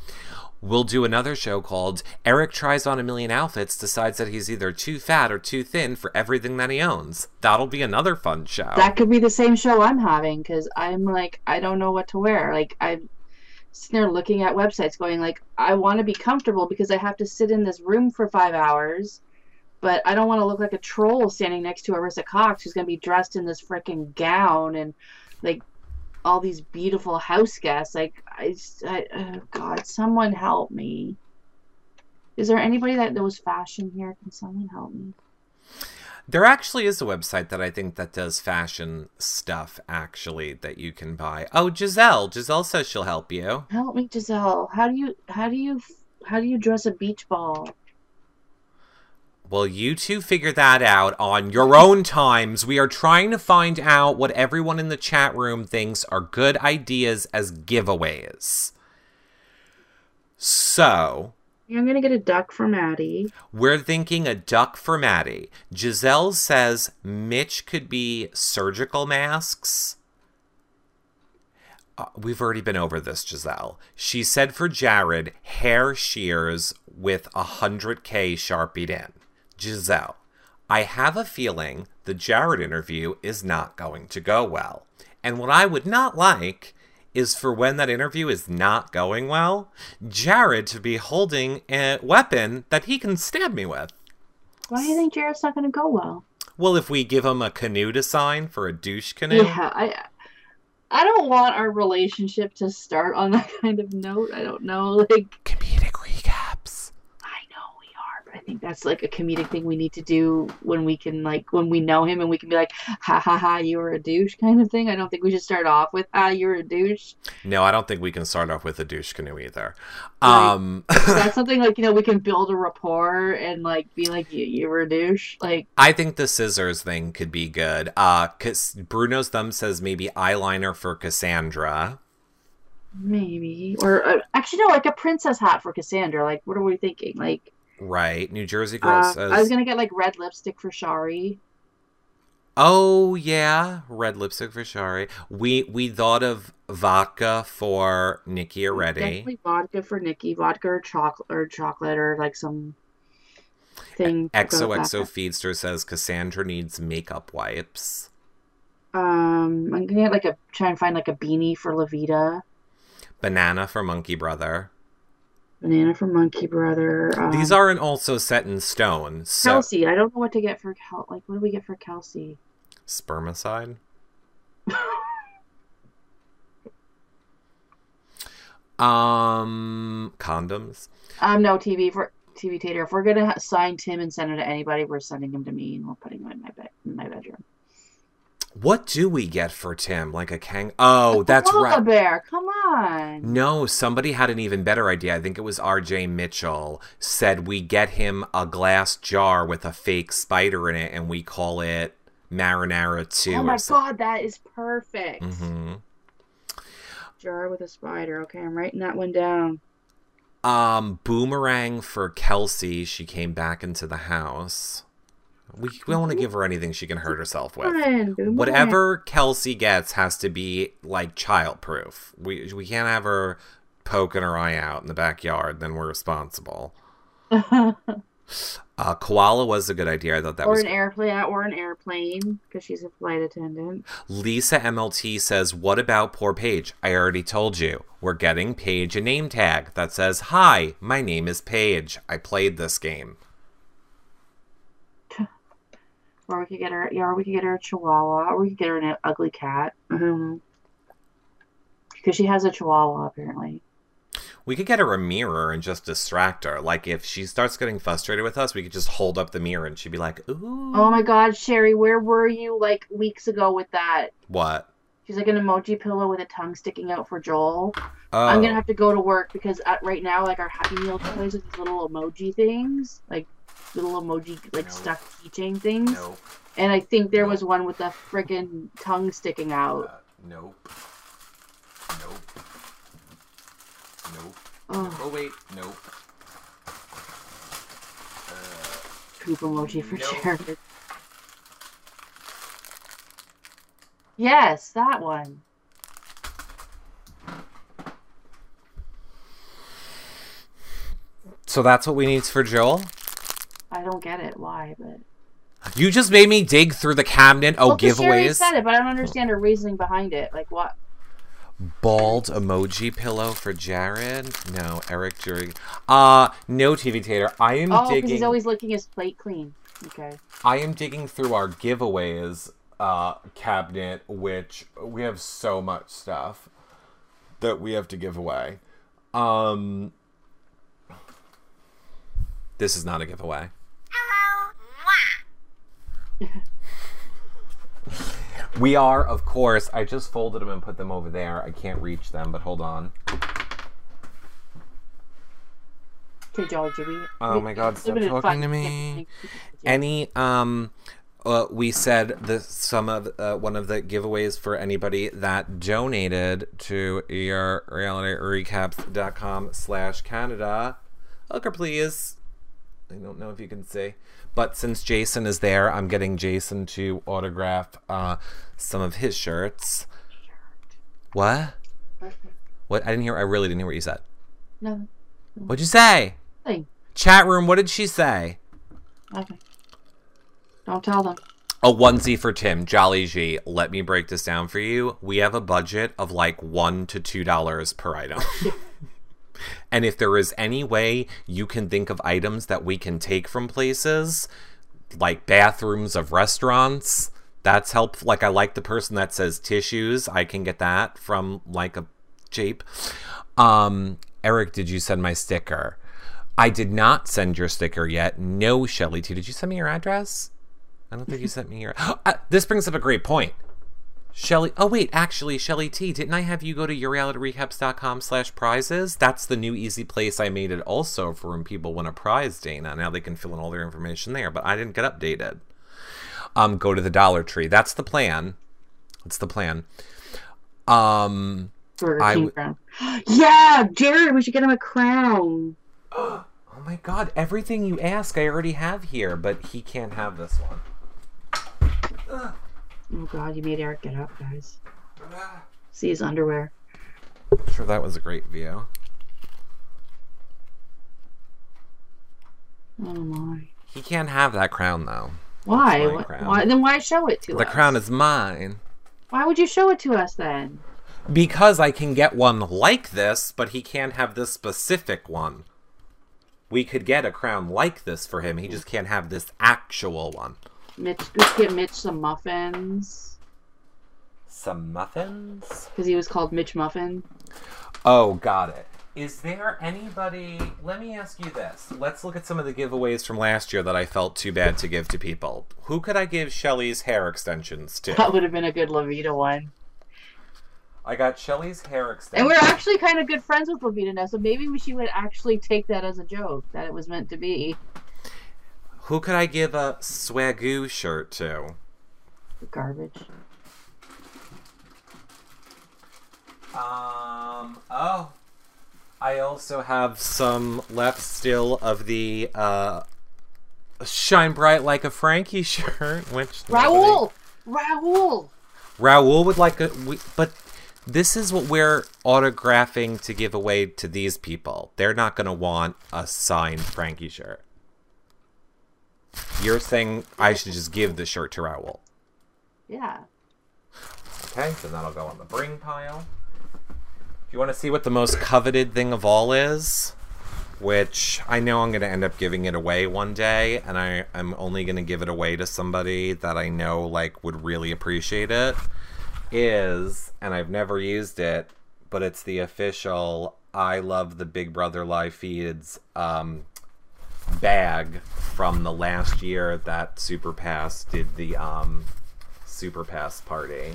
We'll do another show called Eric Tries On a Million Outfits, decides that he's either too fat or too thin for everything that he owns. That'll be another fun show. that could be the same show I'm having because I'm like I don't know what to wear. Like I'm sitting there looking at websites, going like I want to be comfortable because I have to sit in this room for five hours, but I don't want to look like a troll standing next to Arisa Cox, who's gonna be dressed in this freaking gown and like all these beautiful house guests. Like I, I oh God, someone help me. Is there anybody that knows fashion here? Can someone help me? There actually is a website that I think that does fashion stuff actually that you can buy. Oh, Giselle. Giselle says she'll help you. Help me, Giselle. How do you how do you how do you dress a beach ball? Well, you two figure that out on your own times. We are trying to find out what everyone in the chat room thinks are good ideas as giveaways. So, I'm gonna get a duck for Maddie. we're thinking a duck for Maddie. Giselle says Mitch could be surgical masks. Uh, we've already been over this, Giselle. She said for Jared, hair shears with a 100k sharpied in. Giselle, I have a feeling the Jared interview is not going to go well. And what I would not like is for when that interview is not going well, Jared to be holding a weapon that he can stab me with. Why do you think Jared's not gonna go well? Well, if we give him a canoe to sign for a douche canoe, Yeah, I I don't want our relationship to start on that *laughs* kind of note. I don't know, like comedic recaps. I know we are, but I think that's like a comedic thing we need to do when we can like when we know him and we can be like, ha ha ha, you were a douche kind of thing. I don't think we should start off with ah, you're a douche. No, I don't think we can start off with a douche canoe either. Right. Um, that's *laughs* something like you know we can build a rapport and like be like you you were a douche. Like I think the scissors thing could be good. Uh, cause Bruno's thumb says maybe eyeliner for Cassandra. maybe or uh, actually no, like a princess hat for Cassandra. Like what are we thinking? Like Right. New Jersey girl uh, says. I was gonna get like red lipstick for Shari. Oh yeah, red lipstick for Shari. We we thought of vodka for Nikki already. Definitely vodka for Nikki. Vodka or chocolate or chocolate or like some thing. to XOXO. Feedster says Cassandra needs makeup wipes. Um, I'm gonna get like a try and find like a beanie for Loveita, Banana for Monkey Brother. Banana for Monkey Brother. Um, These aren't also set in stone. So Kelsey. I don't know what to get for Kel. Like, what do we get for Kelsey? spermicide. *laughs* Um, condoms. Um, no TV for TV Tater. If we're gonna sign Tim and send it to anybody, we're sending him to me, and we're putting him in my bed in my bedroom. What do we get for Tim? Like a kang? Oh, that's Koala right. Bear, come on. No, somebody had an even better idea. I think it was RJ Mitchell said we get him a glass jar with a fake spider in it and we call it Marinara 2 Oh my god, that is perfect. Mm-hmm. Jar with a spider. Okay, I'm writing that one down. Um, boomerang for Kelsey. She came back into the house. We, we don't want to give her anything she can hurt herself with. Whatever Kelsey gets has to be like childproof. We we can't have her poking her eye out in the backyard. Then we're responsible. *laughs* Uh, koala was a good idea. I thought that or was an airplane, or an airplane, because she's a flight attendant. Lisa MLT says, What about poor Paige? I already told you. We're getting Paige a name tag that says, Hi, my name is Paige. I played this game. Or we could get her, yeah, or we could get her a chihuahua, or we could get her an ugly cat. Mm-hmm. Because she has a chihuahua, apparently. We could get her a mirror and just distract her. Like, if she starts getting frustrated with us, we could just hold up the mirror and she'd be like, Ooh. Oh my god, Sherry, where were you like weeks ago with that? What? She's like an emoji pillow with a tongue sticking out for Joel. Oh. I'm gonna have to go to work because at, right now, like our Happy Meal toys with these little emoji things, like little emoji like No. stuck keychain things. Nope. And I think there No. was one with a freaking tongue sticking out. Uh, nope. Nope. Nope. Oh, Oh, wait. Nope. poop emoji for No. Jared. Yes, that one. So that's what we need for Joel? I don't get it. Why? But You just made me dig through the cabinet. Oh, Well, giveaways. said it, but I don't understand her reasoning behind it. Like what? Bald emoji pillow for Jared. No, Eric Jury. Uh no TV Tater. I am Oh, digging. he's always licking his plate clean. Okay. I am digging through our giveaways uh cabinet, which we have so much stuff that we have to give away. Um This is not a giveaway. *laughs* We are, of course. I just folded them and put them over there. I can't reach them, but hold on. Okay, Jimmy. Oh my God, stop talking fun. to me. Any um uh, we said the some of uh, one of the giveaways for anybody that donated to yourrealityrecaps.com slash Canada. Looker, please. I don't know if you can see. But since Jason is there, I'm getting Jason to autograph uh, some of his shirts. What? What? I didn't hear. I really didn't hear what you said. No. What'd you say? Nothing. Chat room. What did she say? Okay. Don't tell them. A onesie for Tim, Jolly G. Let me break this down for you. We have a budget of like one to two dollars per item. *laughs* and if there is any way you can think of items that we can take from places, like bathrooms of restaurants, that's helpful. Like I like the person that says tissues. I can get that from like a cheap. Um, Eric, did you send my sticker? I did not send your sticker yet. No, Shelly T. Did you send me your address? I don't think you sent me your. *gasps* Uh, this brings up a great point. Shelly. Oh wait, actually, Shelly T. Didn't I have you go to yourrealityrecaps.com slash prizes? That's the new easy place I made it also for when people win a prize, Dana. Now they can fill in all their information there, but I didn't get updated. Um, go to the Dollar Tree. That's the plan. That's the plan. Um. Burger I King w- crown. *gasps* yeah, Jared, we should get him a crown. *gasps* Oh my god, everything you ask I already have here, but he can't have this one. Ugh. Oh god, you made Eric get up, guys. Ah. See his underwear. I'm Sure, that was a great view. Oh my. He can't have that crown though. Why? What- crown. Why? Then why show it to The us? The crown is mine. Why would you show it to us then? Because I can get one like this, but he can't have this specific one. We could get a crown like this for him. He just can't have this actual one. Mitch, let's get Mitch some muffins Some muffins? because he was called Mitch Muffin. Oh, got it. Is there anybody? Let me ask you this. Let's look at some of the giveaways from last year that I felt too bad to give to people. Who could I give Shelly's hair extensions to? That would have been a good Loveita one. I got Shelly's hair extensions. And we're actually kind of good friends with Loveita now, so maybe she would actually take that as a joke that it was meant to be. Who could I give a swagoo shirt to? Garbage. Um. Oh. I also have some left still of the uh, shine bright like a Frankie *laughs* shirt, which Raul! Raul! Raul would like a, we, but this is what we're autographing to give away to these people. They're not going to want a signed Frankie shirt. You're saying I should just give the shirt to Raul. Yeah. Okay, so that'll go on the bring pile. If you want to see what the most coveted thing of all is, which I know I'm going to end up giving it away one day, and I, I'm only going to give it away to somebody that I know like would really appreciate it, is, and I've never used it, but it's the official I love the Big Brother live feeds um, bag from the last year that Super Pass did the um, Super Pass party.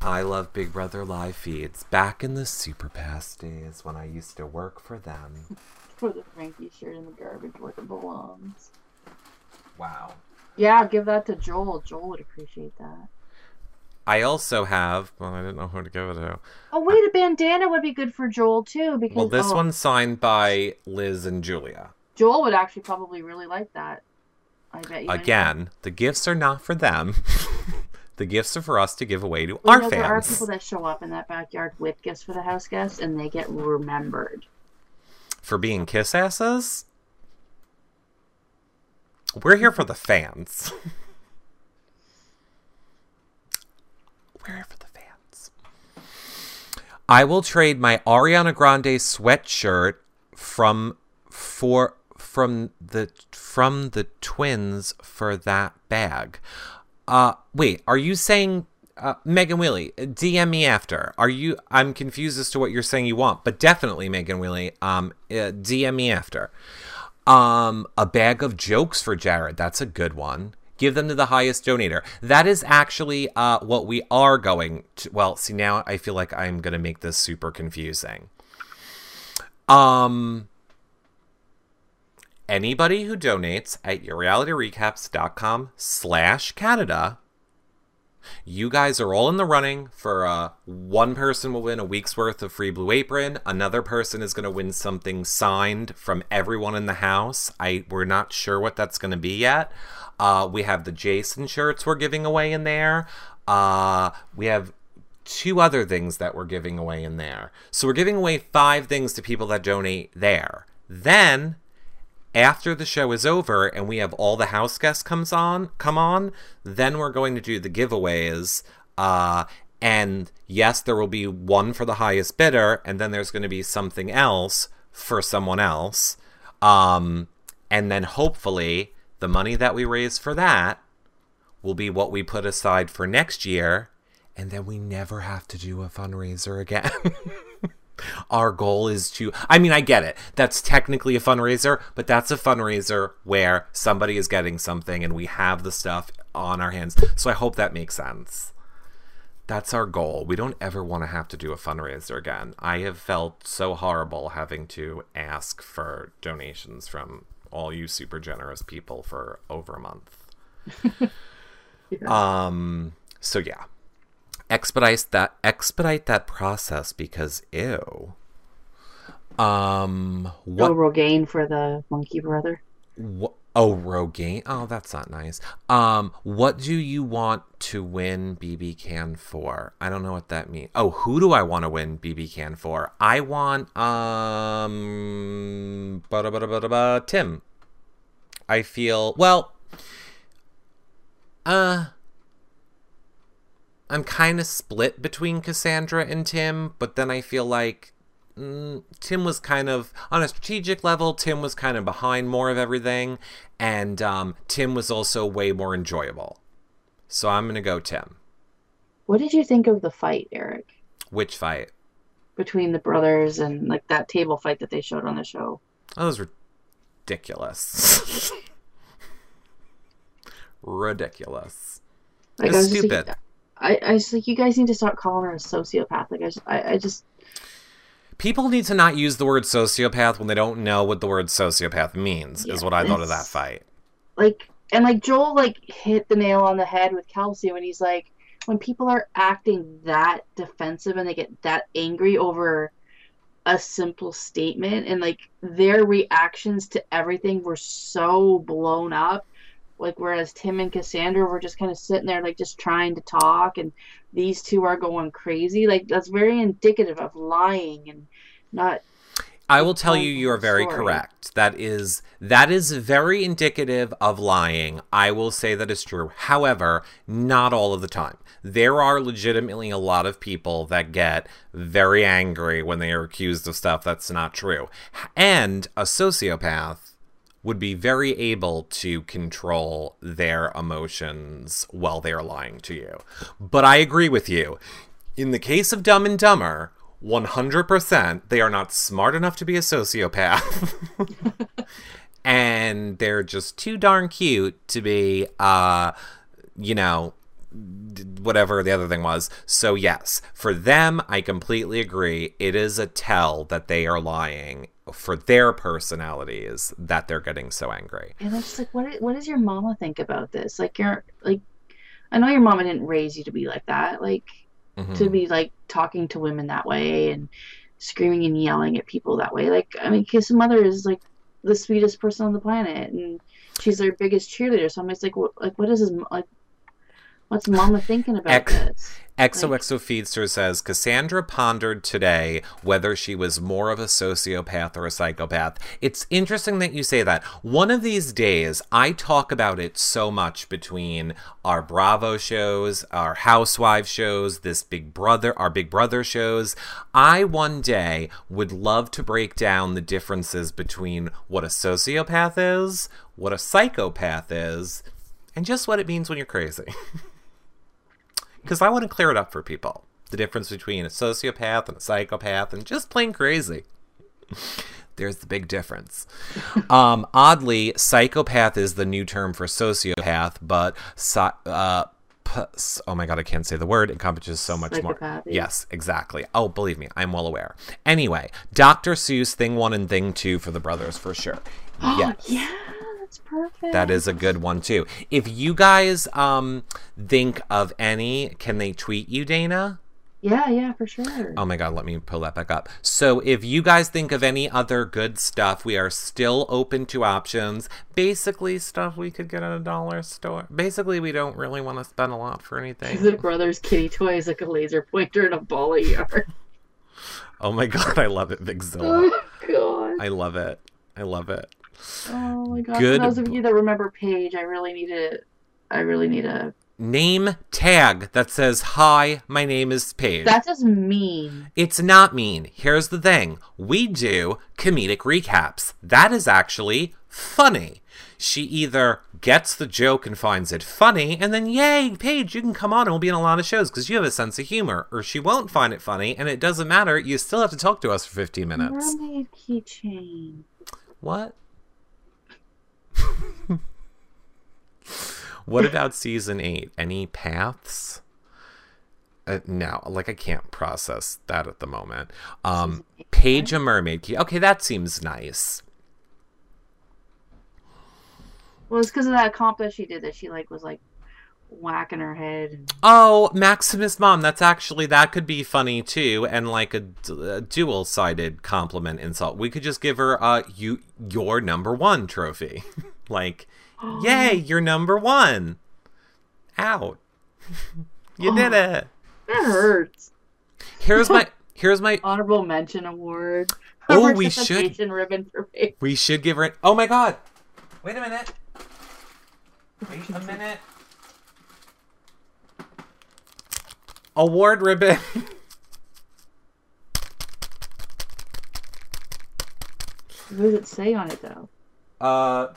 I love Big Brother live feeds back in the Super Pass days when I used to work for them. Put the Frankie shirt in the garbage where it belongs. Wow. Yeah, give that to Joel. Joel would appreciate that. I also have. Well, I didn't know who to give it to. Oh wait, a bandana would be good for Joel too because Well, this oh, one's signed by Liz and Julia. Joel would actually probably really like that. I bet you. Again, the gifts are not for them. *laughs* the gifts are for us to give away to Well, our you know, there are people that show up in that backyard with gifts for the house guests, and they get remembered. For being kiss asses? We're here for the fans. *laughs* For the fans. I will trade my Ariana Grande sweatshirt from for from the from the twins for that bag. Uh wait, are you saying uh, Megan Willie, DM me after. Are you? I'm confused as to what you're saying you want, but definitely Megan Willie. Um, uh, DM me after. Um, a bag of jokes for Jared. That's a good one. Give them to the highest donator. That is actually uh, what we are going to. Well, see now I feel like I'm gonna make this super confusing. Um, anybody who donates at yourrealityrecaps.com slash Canada you guys are all in the running for uh, one person will win a week's worth of free blue apron another person is going to win something signed from everyone in the house i we're not sure what that's going to be yet uh, we have the jason shirts we're giving away in there. Uh, we have two other things that we're giving away in there. So we're giving away five things to people that donate there. Then after the show is over and we have all the house guests comes on come on then we're going to do the giveaways. Uh and yes there will be one for the highest bidder and then there's going to be something else for someone else. Um and then hopefully the money that we raise for that will be what we put aside for next year and then we never have to do a fundraiser again. *laughs* Our goal is to i mean i get it. That's technically a fundraiser but that's a fundraiser where somebody is getting something and we have the stuff on our hands. So i hope that makes sense. That's our goal. We don't ever want to have to do a fundraiser again. I have felt so horrible having to ask for donations from all you super generous people for over a month *laughs* um so yeah expedite that expedite that process because ew. Um No what, Rogaine for the monkey brother. wha- Oh, Rogaine. Oh, that's not nice. Um, what do you want to win BB Can for? I don't know what that means. Oh, who do I want to win BB Can for? I want um Tim. I feel well uh I'm kind of split between Cassandra and Tim, but then I feel like mm, Tim was kind of on a strategic level. Tim was kind of behind more of everything, and um, Tim was also way more enjoyable. So I'm gonna go Tim. What did you think of the fight, Eric, Which fight? between the brothers and like that table fight that they showed on the show? That was ridiculous. *laughs* ridiculous. Like It's I was just stupid. like, I, I was like, you guys need to stop calling her a sociopath. Like I, just, I, I just, People need to not use the word sociopath when they don't know what the word sociopath means. is what I thought of that fight. like and like Joel like hit the nail on the head with Kelsey when he's like when people are acting that defensive and they get that angry over a simple statement and like their reactions to everything were so blown up like whereas Tim and Cassandra were just kind of sitting there like just trying to talk and these two are going crazy like that's very indicative of lying and not I will tell you you are very story. correct. That is that is very indicative of lying. I will say that is true. However, not all of the time. There are legitimately a lot of people that get very angry when they are accused of stuff that's not true. And a sociopath would be very able to control their emotions while they're lying to you. But I agree with you. In the case of Dumb and Dumber, 100% they are not smart enough to be a sociopath. *laughs* and they're just too darn cute to be uh you know whatever the other thing was. So yes, for them I completely agree. It is a tell that they are lying for their personalities that they're getting so angry. And it's just like, what? What does your mama think about this? Like, you're like, I know your mama didn't raise you to be like that. Like, Mhm. to be like talking to women that way and screaming and yelling at people that way. Like, I mean, Kiss Mother is like the sweetest person on the planet, and she's their biggest cheerleader. So I'm just like, what, like, what is his like? What's Mama thinking about Ex- this? XOXO Feedster says Cassandra pondered today whether she was more of a sociopath or a psychopath. It's interesting that you say that. One of these days, I talk about it so much between our Bravo shows, our Housewives shows, this Big Brother, our Big Brother shows. I one day would love to break down the differences between what a sociopath is, what a psychopath is, and just what it means when you're crazy. *laughs* because I want to clear it up for people. The difference between a sociopath and a psychopath and just plain crazy. There's the big difference. *laughs* Um, oddly, psychopath is the new term for sociopath, but psy- uh, oh my god, I can't say the word. It encompasses so much more. Yes, exactly. Oh, believe me, I'm well aware. Anyway, Dr. Seuss, thing one and thing two for the brothers for sure. *gasps* yes. yeah, that's perfect. That is a good one too. If you guys um think of any, can they tweet you, Dana? Yeah, yeah, for sure. Oh my god, let me pull that back up. So if you guys think of any other good stuff, we are still open to options. Basically stuff we could get at a dollar store. Basically we don't really want to spend a lot for anything. the brothers' kitty toy is like a laser pointer and a ball of yarn. Oh my *laughs* god, I love it, Big Zilla. Oh god. I love it. I love it. Oh my god. Good For those of you that remember Paige, I really need to I really need a Name tag that says, Hi, my name is Paige. That's just mean. It's not mean. Here's the thing we do comedic recaps. That is actually funny. She either gets the joke and finds it funny, and then, yay, Paige, you can come on and we'll be in a lot of shows because you have a sense of humor. Or she won't find it funny, and it doesn't matter. You still have to talk to us for 15 minutes. Mermaid keychain. What? What about season 8? Any paths? Uh, no, like I can't process that at the moment. Um, Paige a mermaid key. Okay, that seems nice. Well, it's because of that comp that she did that she like was like whacking her head. Oh, Maximus mom. That's actually that could be funny too, and like a, a dual-sided compliment insult. We could just give her uh you your number one trophy, *laughs* like, *gasps* yay, you're number one. Out. *laughs* you did it. That hurts. Here's my *laughs* here's my. Honorable mention award. Oh, we should. Ribbon for me. We should give her. An, oh my god! Wait a minute. Wait a minute. Award ribbon. *laughs* What does it say on it though? uh,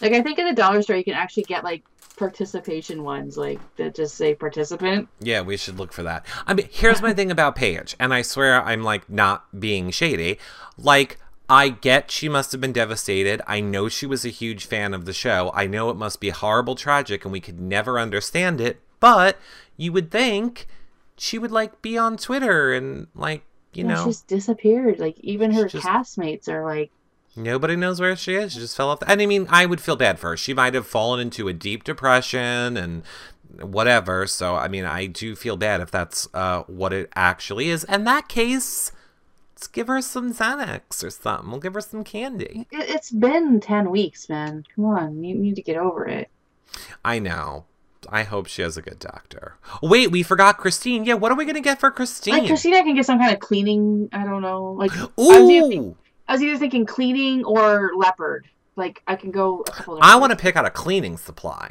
Like I think in the dollar store you can actually get like participation ones, like that just say participant. Yeah, we should look for that. I mean, here's my thing about Paige, and I swear I'm like not being shady. Like, I get she must have been devastated. I know she was a huge fan of the show. I know it must be horrible, tragic, and we could never understand it. But you would think she would like be on Twitter and like you Yeah, know she's disappeared. Like even her just- castmates are like, Nobody knows where she is. She just fell off. The- and I mean, I would feel bad for her. She might have fallen into a deep depression and whatever. So, I mean, I do feel bad if that's uh, what it actually is. In that case, let's give her some Xanax or something. We'll give her some candy. It's been ten weeks, man. Come on, you need to get over it. I know. I hope she has a good doctor. Wait, we forgot Christine. Yeah, what are we going to get for Christine? Like Christina can get some kind of cleaning. I don't know. Like I was, either, Ooh! I was either thinking cleaning or leopard. Like I can go. A I want to pick out a cleaning supply.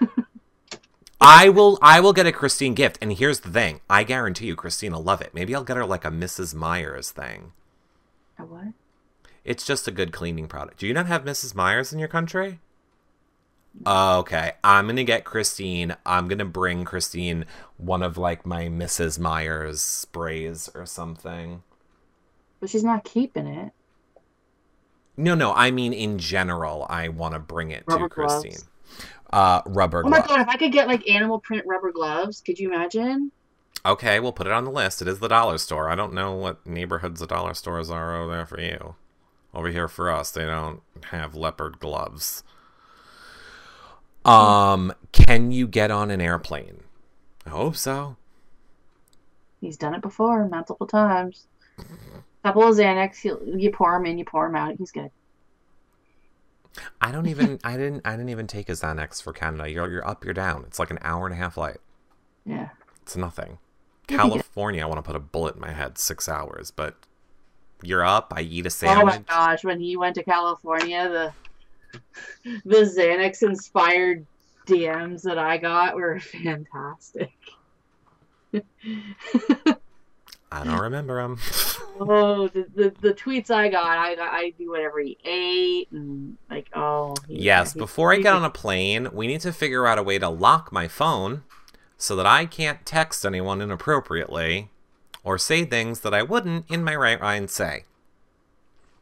*laughs* I will I will get a Christine gift, and here's the thing. I guarantee you Christine will love it. Maybe I'll get her like a Mrs. Meyer's thing. A what? It's just a good cleaning product. Do you not have Mrs. Meyer's in your country? Okay, I'm gonna get Christine. I'm gonna bring Christine one of like my Mrs. Meyer's sprays or something. But she's not keeping it. No, no, I mean in general. I want to bring it Rubber to Christine. gloves. Uh, rubber Oh my god! If I could get like animal print rubber gloves, could you imagine? Okay, we'll put it on the list. It is the dollar store. I don't know what neighborhoods the dollar stores are over there for you. Over here for us, they don't have leopard gloves. Um, can you get on an airplane? I hope so. He's done it before multiple times. Couple of Xanax, you, you pour him in, you pour him out. He's good. I don't even. I didn't. I didn't even take a Xanax for Canada. You're you're up. You're down. It's like an hour and a half flight. Yeah. It's nothing. You can get- California, I want to put a bullet in my head. Six hours, but you're up. I eat a sandwich. Oh my gosh! When he went to California, the the Xanax inspired DMs that I got were *laughs* fantastic. I don't remember them. *laughs* Oh, the, the the tweets I got, I I do whatever he ate, and like, oh. he- Yes, before I get on a plane, we need to figure out a way to lock my phone so that I can't text anyone inappropriately or say things that I wouldn't in my right mind say.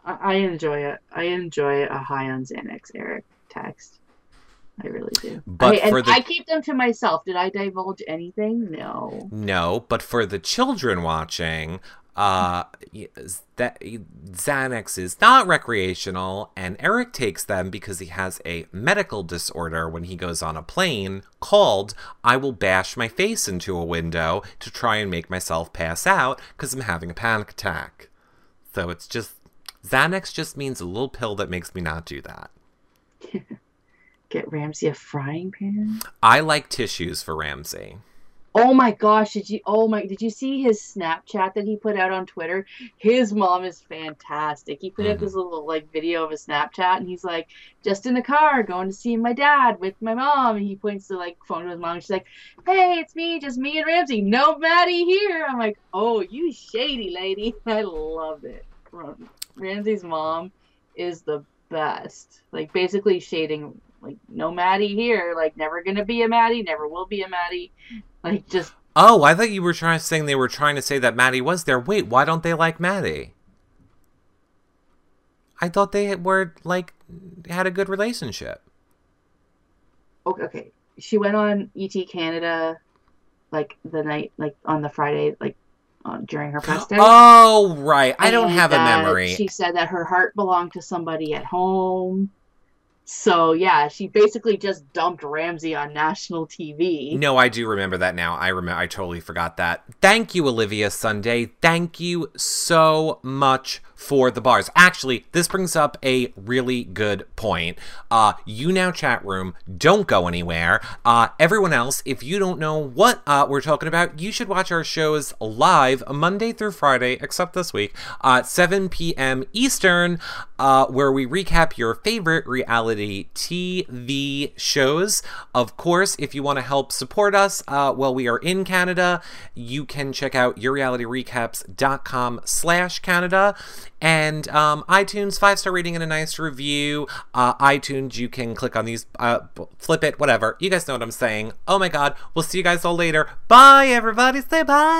I, enjoy it. I enjoy a high on Xanax Eric text. I really do. But I, for the- I keep them to myself. Did I divulge anything? No. No, but for the children watching, uh, that Xanax is not recreational, and Eric takes them because he has a medical disorder when he goes on a plane called "I will bash my face into a window to try and make myself pass out because I'm having a panic attack." So it's just Xanax just means a little pill that makes me not do that. *laughs* Get Ramsey a frying pan. I like tissues for Ramsey. Oh my gosh! Did you? Oh my! Did you see his Snapchat that he put out on Twitter? His mom is fantastic. He put out Mhm. this little like video of a Snapchat, and he's like, just in the car going to see my dad with my mom. And he points to like phone to his mom. And she's like, "Hey, it's me, just me and Ramsey. No Maddie here." I'm like, "Oh, you shady lady!" *laughs* I love it. Ram- Ramsey's mom is the best. Like basically shading like no Maddie here. Like never gonna be a Maddie. Never will be a Maddie. Like just Oh, I thought you were trying to saying they were trying to say that Maddie was there. Wait, why don't they like Maddie? I thought they were like had a good relationship. okay, okay. She went on ET Canada, like the night, like on the Friday, like uh, during her press day. Oh, right. I don't have a memory. She said that her heart belonged to somebody at home, So yeah, she basically just dumped Ramsey on national TV. No, I do remember that now. I remember. I totally forgot that. Thank you, Olivia Sunday. Thank you so much for the bars. Actually, this brings up a really good point. Uh, you now chat room, don't go anywhere. Uh, everyone else, if you don't know what uh, we're talking about, you should watch our shows live Monday through Friday, except this week, uh, 7 p.m. Eastern, uh, where we recap your favorite reality TV shows. Of course, if you want to help support us uh, while we are in Canada, you can check out yourrealityrecaps.com slash Canada. And um, iTunes, five star rating and a nice review. Uh, iTunes, you can click on these, uh, flip it, whatever. You guys know what I'm saying. Oh my God. We'll see you guys all later. Bye, everybody. Say bye.